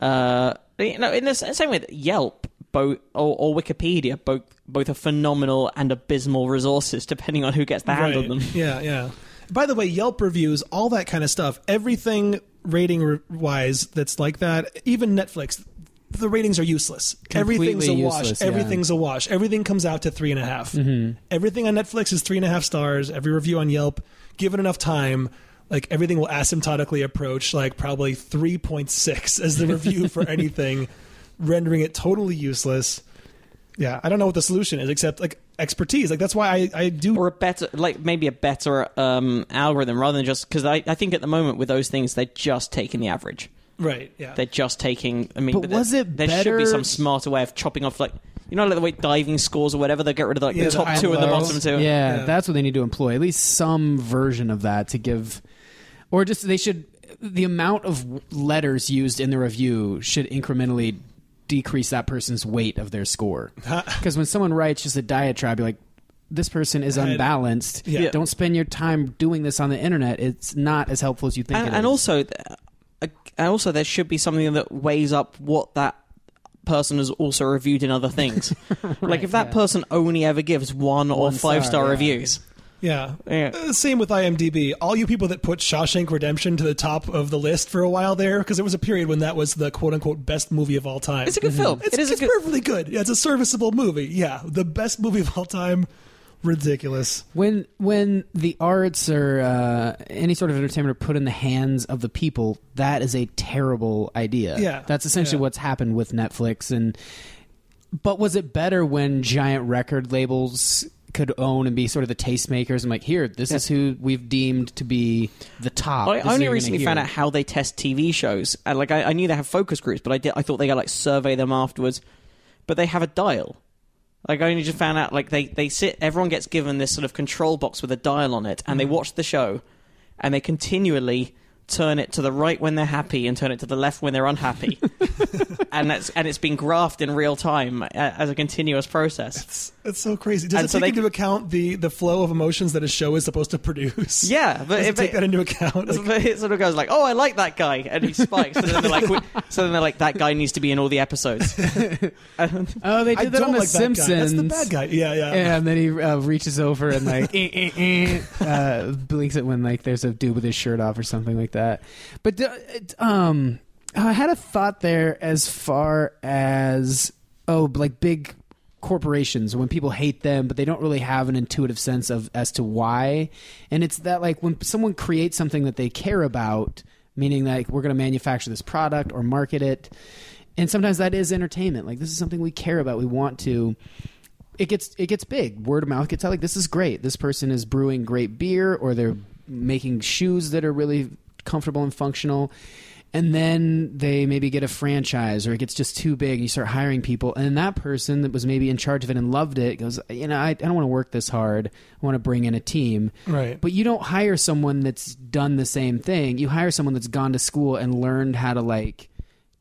Uh, you know, in the same way that Yelp, both or, or Wikipedia, both both are phenomenal and abysmal resources, depending on who gets the hand on them. Yeah, yeah. By the way, Yelp reviews, all that kind of stuff, everything rating wise that's like that, even Netflix, the ratings are useless. Completely Everything's a wash. yeah. Everything's a wash. Everything comes out to three and a half. Mm-hmm. Everything on Netflix is three and a half stars. Every review on Yelp, given enough time, like everything will asymptotically approach like probably 3.6 as the review for anything, rendering it totally useless. Yeah, I don't know what the solution is except like expertise. Like that's why I, I do or a better like maybe a better um, algorithm rather than just because I, I think at the moment with those things they're just taking the average right. Yeah. they're just taking i mean But there- was it there should be some smarter way of chopping off like you know like the way diving scores or whatever they get rid of like Yeah, the the top high two and the bottom two Yeah, Yeah. that's what they need to employ. At least some version of that to give, or just they should. The amount of letters used in the review should incrementally decrease that person's weight of their score. Because when someone writes just a diatribe, you're like, "This person is I- unbalanced." Yeah. Don't spend your time doing this on the internet. It's not as helpful as you think. and, it and is. also uh, and also there should be something that weighs up what that person has also reviewed in other things like if that yeah. person only ever gives one, or five star, star yeah. reviews Yeah. Yeah. Uh, same with IMDb. All you people that put Shawshank Redemption to the top of the list for a while there, because there was a period when that was the quote unquote best movie of all time. it's a good film It's, it is it's good perfectly good. Yeah, it's a serviceable movie. Yeah, the best movie of all time. Ridiculous. When when the arts or uh, any sort of entertainment are put in the hands of the people, that is a terrible idea. Yeah, that's essentially yeah. what's happened with Netflix. And but was it better when giant record labels could own and be sort of the tastemakers and like, here, this is who we've deemed to be the top. I This only recently hear. found out how they test TV shows. And like I, I knew they have focus groups, but I did I thought they got like survey them afterwards. But they have a dial, Like I only just found out like they they sit everyone gets given this sort of control box with a dial on it and they mm. watch the show and they continually turn it to the right when they're happy and turn it to the left when they're unhappy. and that's and it's been graphed in real time uh, as a continuous process. It's, it's so crazy. Does And it so take they- into account the the flow of emotions that a show is supposed to produce? Yeah, but Does it if take it- that into account? Like, But it sort of goes like, "Oh, I like that guy," and he spikes. And then they're like, "So then they're like, that guy needs to be in all the episodes." Oh, they I did that on The like that Simpsons. guy. That's the bad guy. Yeah, yeah. Yeah, and then he uh, reaches over and like eh, eh, eh, uh, blinks it when like there's a dude with his shirt off or something like that. But uh, um, I had a thought there as far as oh, like big corporations when people hate them but they don't really have an intuitive sense of as to why and it's that like when someone creates something that they care about meaning like we're going to manufacture this product or market it and sometimes that is entertainment like this is something we care about we want to it gets it gets big. Word of mouth gets out. Like this is great. This person is brewing great beer, or they're making shoes that are really comfortable and functional. And then they maybe get a franchise, or it gets just too big, and you start hiring people. And that person that was maybe in charge of it and loved it goes, you know, I, I don't want to work this hard. I want to bring in a team. Right. But you don't hire someone that's done the same thing. You hire someone that's gone to school and learned how to like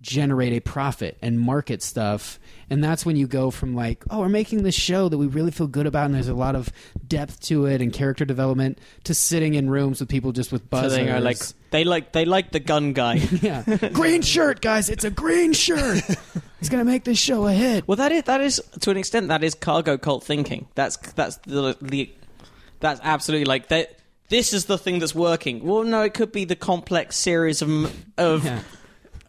generate a profit and market stuff. And that's when you go from like, oh, we're making this show that we really feel good about and there's a lot of depth to it and character development to sitting in rooms with people just with so buzzers. they go like, they like they like the gun guy. yeah. green shirt, guys. It's a green shirt. it's going to make this show a hit. Well, that is that is to an extent that is cargo cult thinking. That's that's the the that's absolutely like that. This is the thing that's working. Well, no, it could be the complex series of of Yeah.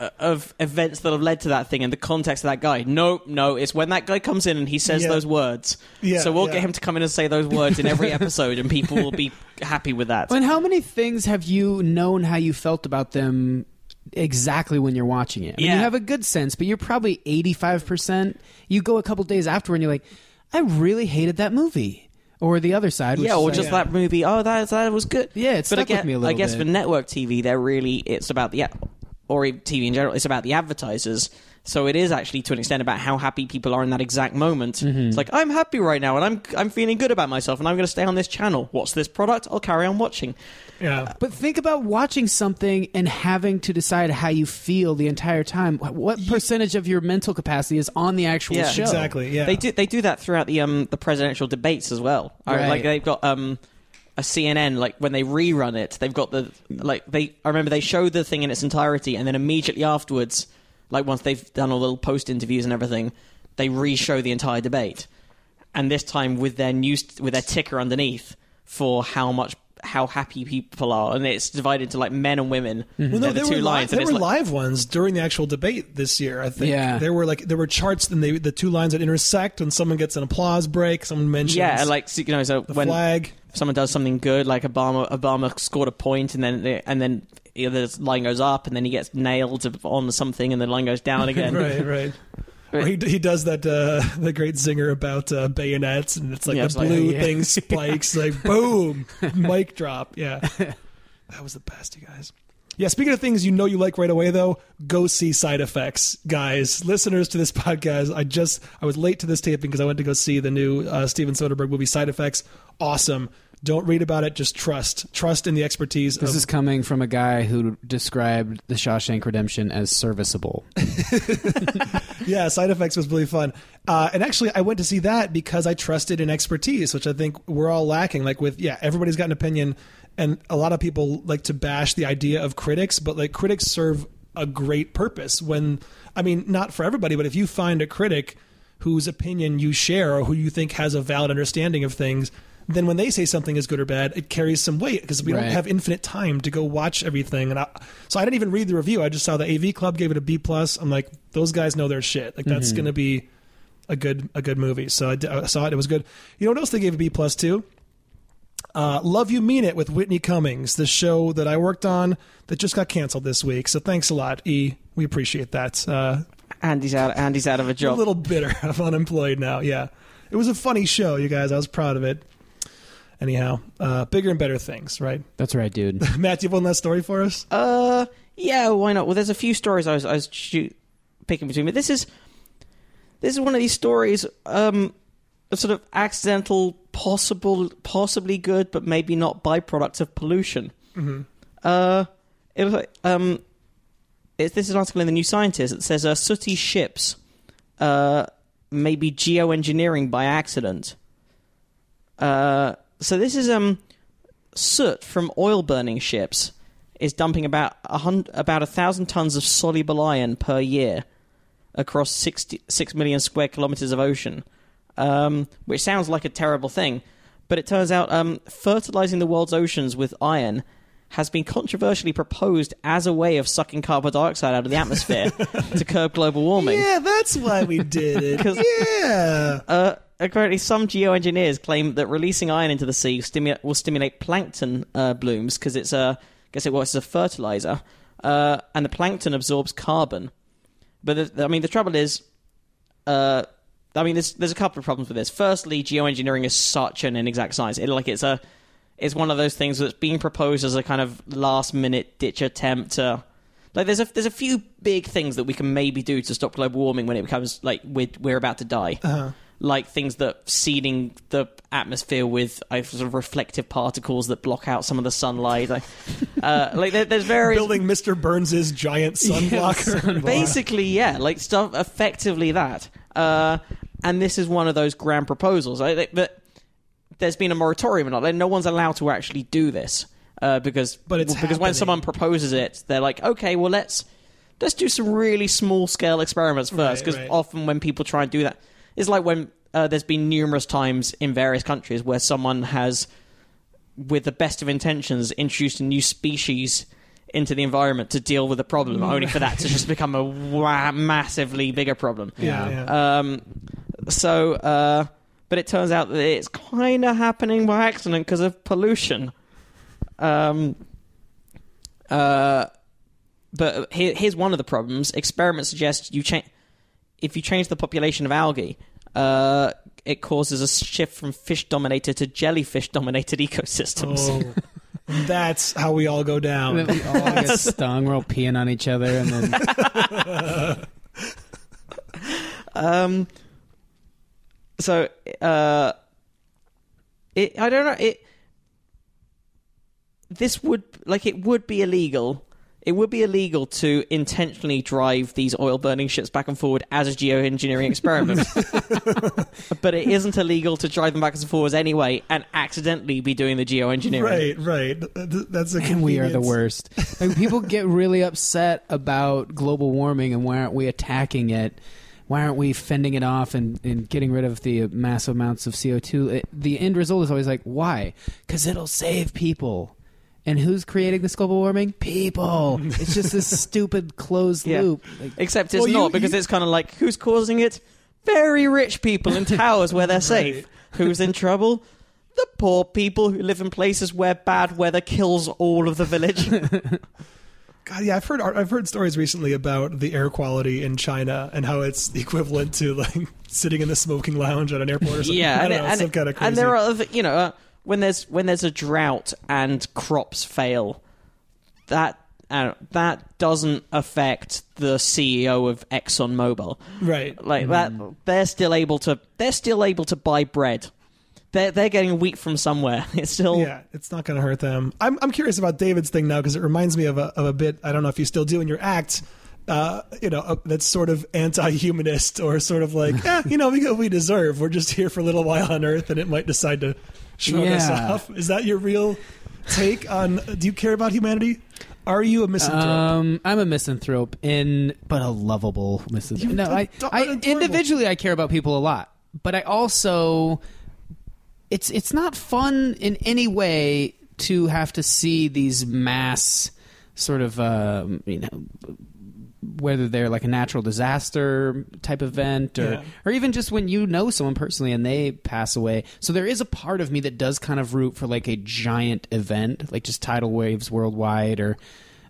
Uh, of events that have led to that thing and the context of that guy. No, no, it's when that guy comes in and he says Yeah. those words. Yeah, so we'll yeah. get him to come in and say those words in every episode, and people will be happy with that. And how many things have you known how you felt about them exactly when you're watching it? I mean, Yeah. you have a good sense, but you're probably 85%. You go a couple days afterward and you're like, I really hated that movie. Or the other side. which yeah, is or like- just that movie. Oh, that that was good. Yeah, it but stuck again, with me a little I guess bit. for network TV, they're really it's about the or TV in general. It's about the advertisers. So it is actually to an extent about how happy people are in that exact moment. Mm-hmm. It's like I'm happy right now, and I'm I'm feeling good about myself, and I'm going to stay on this channel. What's this product? I'll carry on watching. yeah. But think about watching something and having to decide how you feel the entire time. What- What percentage of your mental capacity is on the actual Yeah. show? Exactly. Yeah. They do they do that throughout the um the presidential debates as well. Right. Like they've got um a CNN like when they rerun it, they've got the like they I remember they show the thing in its entirety and then immediately afterwards, like once they've done all the little post interviews and everything, they re-show the entire debate. And this time with their news with their ticker underneath for how much how happy people are and it's divided to like men and women. Well, no, They're the there two were, lines li- there were like, live ones during the actual debate this year. I think. Yeah. There were like there were charts, and they the two lines that intersect, and someone gets an applause break. Someone mentions Yeah, like you know, so the when flag. someone does something good, like Obama, Obama scored a point, and then they- and then you know, the line goes up, and then he gets nailed on something, and the line goes down again. right, right. Or he, he does that uh, the great zinger about uh, bayonets, and it's like Yeah, the it's like, blue yeah. thing spikes, like boom, mic drop. Yeah, that was the best, you guys. Yeah, speaking of things you know you like right away, though, go see Side Effects, guys. Listeners to this podcast, I just I was late to this taping because I went to go see the new uh, Steven Soderbergh movie, Side Effects. Awesome. Don't read about it. Just trust. Trust in the expertise. This of, is coming from a guy who described the Shawshank Redemption as serviceable. yeah, side effects was really fun. Uh, and actually, I went to see that because I trusted in expertise, which I think we're all lacking. Like with, yeah, everybody's got an opinion, and a lot of people like to bash the idea of critics, but like critics serve a great purpose. When I mean, not for everybody, but if you find a critic whose opinion you share or who you think has a valid understanding of things. Then when they say something is good or bad, it carries some weight because we don't have infinite time to go watch everything. And I, so I didn't even read the review. I just saw the AV Club gave it a B plus. I'm like, those guys know their shit. Like that's going to be a good a good movie. So I, d- I saw it. It was good. You know what else they gave a B plus to? Uh, Love You Mean It with Whitney Cummings, the show that I worked on that just got canceled this week. So thanks a lot, E. We appreciate that. Uh, Andy's out. Andy's out of a job. a little bitter. I'm unemployed now. Yeah, it was a funny show, you guys. I was proud of it. Anyhow, uh, bigger and better things, right? That's right, dude. Matt, you have one last story for us? Uh, yeah, why not? Well, there's a few stories I was, I was shoot, picking between, but this is this is one of these stories. Um, a sort of accidental, possible, possibly good, but maybe not byproduct of pollution. Uh, it was like, um, it's, this is an article in the New Scientist that says uh, sooty ships uh, may be geoengineering by accident. Uh, so this is um, soot from oil burning ships is dumping about a hundred, about a thousand tons of soluble iron per year across 60, 6 million square kilometers of ocean, um, which sounds like a terrible thing, but it turns out um, fertilizing the world's oceans with iron has been controversially proposed as a way of sucking carbon dioxide out of the atmosphere to curb global warming. Yeah, that's why we did it. yeah. Uh, apparently, some geoengineers claim that releasing iron into the sea stimu- will stimulate plankton uh, blooms because it's a, I guess it works as a fertilizer, uh, and the plankton absorbs carbon. But the, I mean, the trouble is, uh, I mean, there's there's a couple of problems with this. Firstly, geoengineering is such an inexact science. It, like it's a it's one of those things that's being proposed as a kind of last minute ditch attempt to like there's a there's a few big things that we can maybe do to stop global warming when it becomes like we're we're about to die. Uh-huh. Like things that seeding the atmosphere with uh, sort of reflective particles that block out some of the sunlight. Like, uh, like there, there's various Building Mr. Burns's giant sunblocker. basically yeah like stuff effectively that uh, and this is one of those grand proposals I, think that there's been a moratorium on it like, no one's allowed to actually do this uh, because But it's because when someone proposes it they're like okay well let's let's do some really small scale experiments first Right, because right. often when people try and do that it's like when uh, there's been numerous times in various countries where someone has with the best of intentions introduced a new species into the environment to deal with a problem only for that to just become a massively bigger problem. Yeah, yeah. um, so uh, but it turns out that it's kind of happening by accident because of pollution. Um, uh, but here, here's one of the problems. Experiments suggest you change if you change the population of algae uh, it causes a shift from fish dominated to jellyfish dominated ecosystems Oh, that's how we all go down. we all get stung. We're all peeing on each other, and then Um. So, uh, it I don't know it. This would like it would be illegal. It would be illegal to intentionally drive these oil burning ships back and forward as a geoengineering experiment. but it isn't illegal to drive them back and forwards anyway and accidentally be doing the geoengineering. Right, right. Th- That's a and we are the worst. Like, people get really upset about global warming, and why aren't we attacking it? Why aren't we fending it off and, and getting rid of the massive amounts of CO two? It, the end result is always like, why? Because it'll save people. And who's creating this global warming? People. It's just this stupid closed Yeah. loop. Like, Except it's Well, you- not because you- it's kind of like who's causing it? Very rich people in towers where they're safe. Who's in trouble? The poor people who live in places where bad weather kills all of the village. God, yeah, I've heard I've heard stories recently about the air quality in China and how it's the equivalent to like sitting in the smoking lounge at an airport or something. yeah, I and, don't know, and, some kind of crazy. and there are other, you know, uh, when there's when there's a drought and crops fail, that uh, that doesn't affect the CEO of ExxonMobil. right. Like that, they're still able to they're still able to buy bread. They're they're getting wheat from somewhere. It's still Yeah, it's not going to hurt them. I'm I'm curious about David's thing now because it reminds me of a of a bit. I don't know if you still do in your act. Uh, you know, uh, that's sort of anti-humanist or sort of like, yeah, you know, we we deserve. We're just here for a little while on Earth, and it might decide to shrug us Yeah. off. Is that your real take on? Do you care about humanity? Are you a misanthrope? Um, I'm a misanthrope in, but a lovable misanthrope. You- No, I, don't- I individually I care about people a lot, but I also it's it's not fun in any way to have to see these mass sort of um, you know whether they're like a natural disaster type event or Yeah. or even just when you know someone personally and they pass away. So there is a part of me that does kind of root for like a giant event, like just tidal waves worldwide or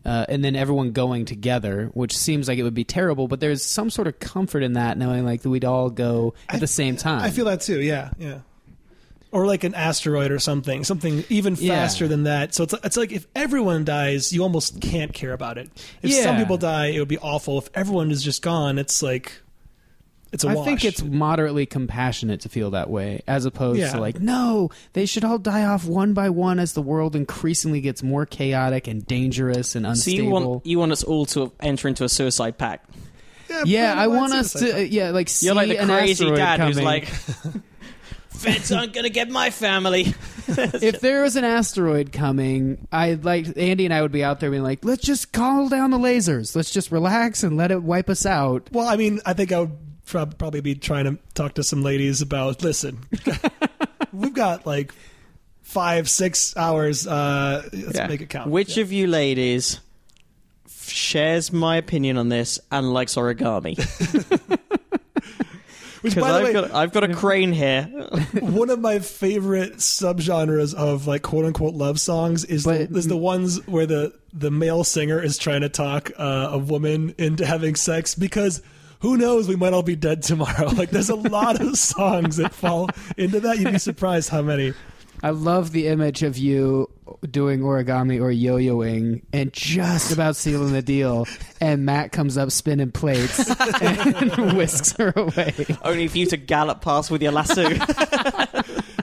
uh, and then everyone going together, which seems like it would be terrible, but there's some sort of comfort in that, knowing like that we'd all go at the same time. I feel that too. Yeah, yeah. Or like an asteroid or something, something even Yeah. faster than that. So it's it's like if everyone dies, you almost can't care about it. If some people die, it would be awful. If everyone is just gone, it's like it's a I wash. I think it's moderately compassionate to feel that way, as opposed Yeah. to like, no, they should all die off one by one as the world increasingly gets more chaotic and dangerous and unstable. So you want you want us all to enter into a suicide pact? yeah, pretty I want us to, uh, yeah, like see You're like the an crazy asteroid dad who's coming. like, "Feds aren't gonna get my family." if there was an asteroid coming, I like Andy and I would be out there being like, let's just call down the lasers, let's just relax and let it wipe us out. Well, I mean, I think I would probably be trying to talk to some ladies about. Listen, we've got like five, six hours. Uh, let's Yeah. make it count. Which of you ladies shares my opinion on this and likes origami? Which, Because by the I've way, got I've got a crane here. one of my favorite subgenres of like quote unquote love songs is the, But- is the ones where the the male singer is trying to talk uh, a woman into having sex because who knows we might all be dead tomorrow. Like there's a lot of songs that fall into that. You'd be surprised how many. I love the image of you doing origami or yo-yoing and just about sealing the deal, and Matt comes up spinning plates and whisks her away. Only for you to gallop past with your lasso.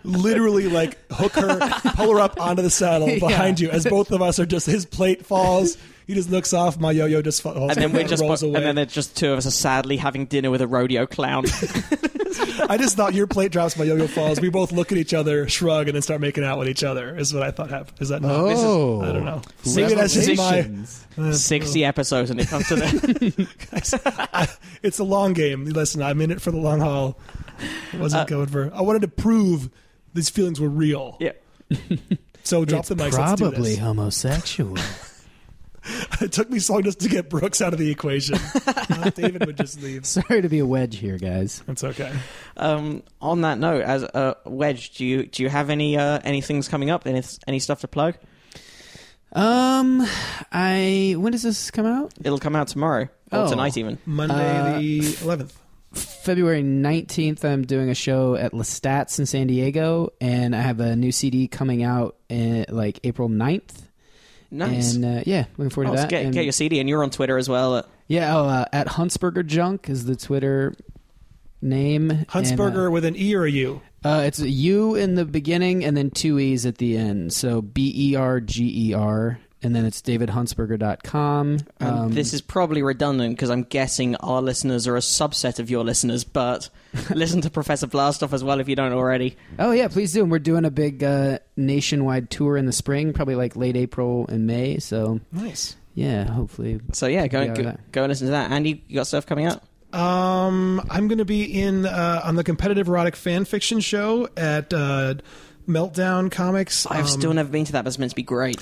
Literally like hook her, pull her up onto the saddle Yeah. behind you as both of us are just his plate falls. He just looks off. My yo-yo just falls. and then we're just rolls away. and then there's just two of us are sadly having dinner with a rodeo clown. I just thought your plate drops, my yo-yo falls. We both look at each other, shrug, and then start making out with each other. Is what I thought happened. Is that? Not, Oh. I don't know. Maybe that's just my. Uh, Sixty episodes and it comes to that. It's a long game. Listen, I'm in it for the long haul. I wasn't Uh, going for. I wanted to prove these feelings were real. Yeah. So drop It's the mics. Let's do probably this. homosexual. It took me so long just to get Brooks out of the equation. Uh, David would just leave. Sorry to be a wedge here, guys. That's okay. Um, on that note, as a Wedge, do you do you have any uh, any things coming up? Any any stuff to plug? Um, I when does this come out? It'll come out tomorrow or Oh. tonight even. Monday Uh, the 11th. February 19th, I'm doing a show at Lestats in San Diego, and I have a new CD coming out in, like April 9th. Nice. And uh, yeah, looking forward Oh, to so that. get, And- get your CD, and you're on Twitter as well. Uh, yeah, oh, uh, at Huntsberger Junk is the Twitter name. Huntsberger with an E or a U. Uh, uh, it's a U in the beginning and then two E's at the end. So B E R G E R. And then it's davidhuntsberger.com. and Um, this is probably redundant because I'm guessing our listeners are a subset of your listeners, but listen to Professor Blastoff as well if you don't already. Oh yeah, please do. And we're doing a big uh, nationwide tour in the spring, probably like late April and May. So Nice. yeah, hopefully. So yeah, go go, go and listen to that. Andy, you got stuff coming out? Um, I'm going to be in uh, on the competitive erotic fan fiction show at uh, Meltdown Comics. I've Um, still never been to that, but it's meant to be great.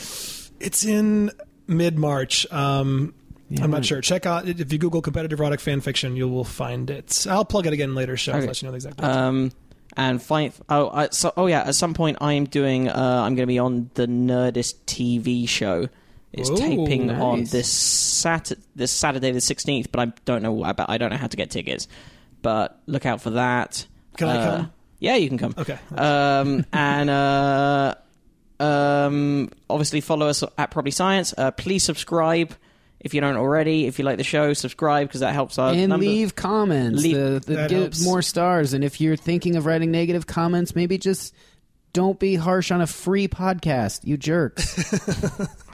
It's in mid March. Um, Yeah, I'm not sure. Check out if you Google competitive erotic fan fiction, you will find it. I'll plug it again later. Show Okay. let you know the exact. Um, and find oh, I, so oh yeah, at some point I'm doing. Uh, I'm going to be on the Nerdist TV show. It's Ooh, taping on this Sat this Saturday the 16th, but I don't know about. I don't know how to get tickets, but look out for that. Can I Uh, come? Yeah, you can come. okay. Um, and uh, um, obviously follow us at Probably Science. Uh, please subscribe if you don't already. If you like the show, subscribe because that helps us. and number. leave comments. Leave- the, the, That get helps. more stars. And if you're thinking of writing negative comments, maybe just don't be harsh on a free podcast. You jerks.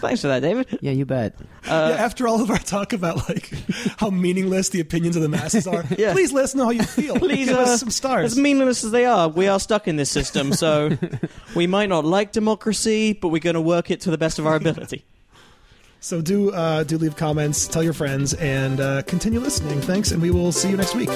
Thanks for that, David. yeah, you bet. Uh, yeah, after all of our talk about like how meaningless the opinions of the masses are, Yeah. please let us know how you feel. Please, give uh, us some stars. As meaningless as they are, we are stuck in this system, so we might not like democracy, but we're going to work it to the best of our ability. So do uh, do leave comments, tell your friends, and uh, continue listening. Thanks, and we will see you next week.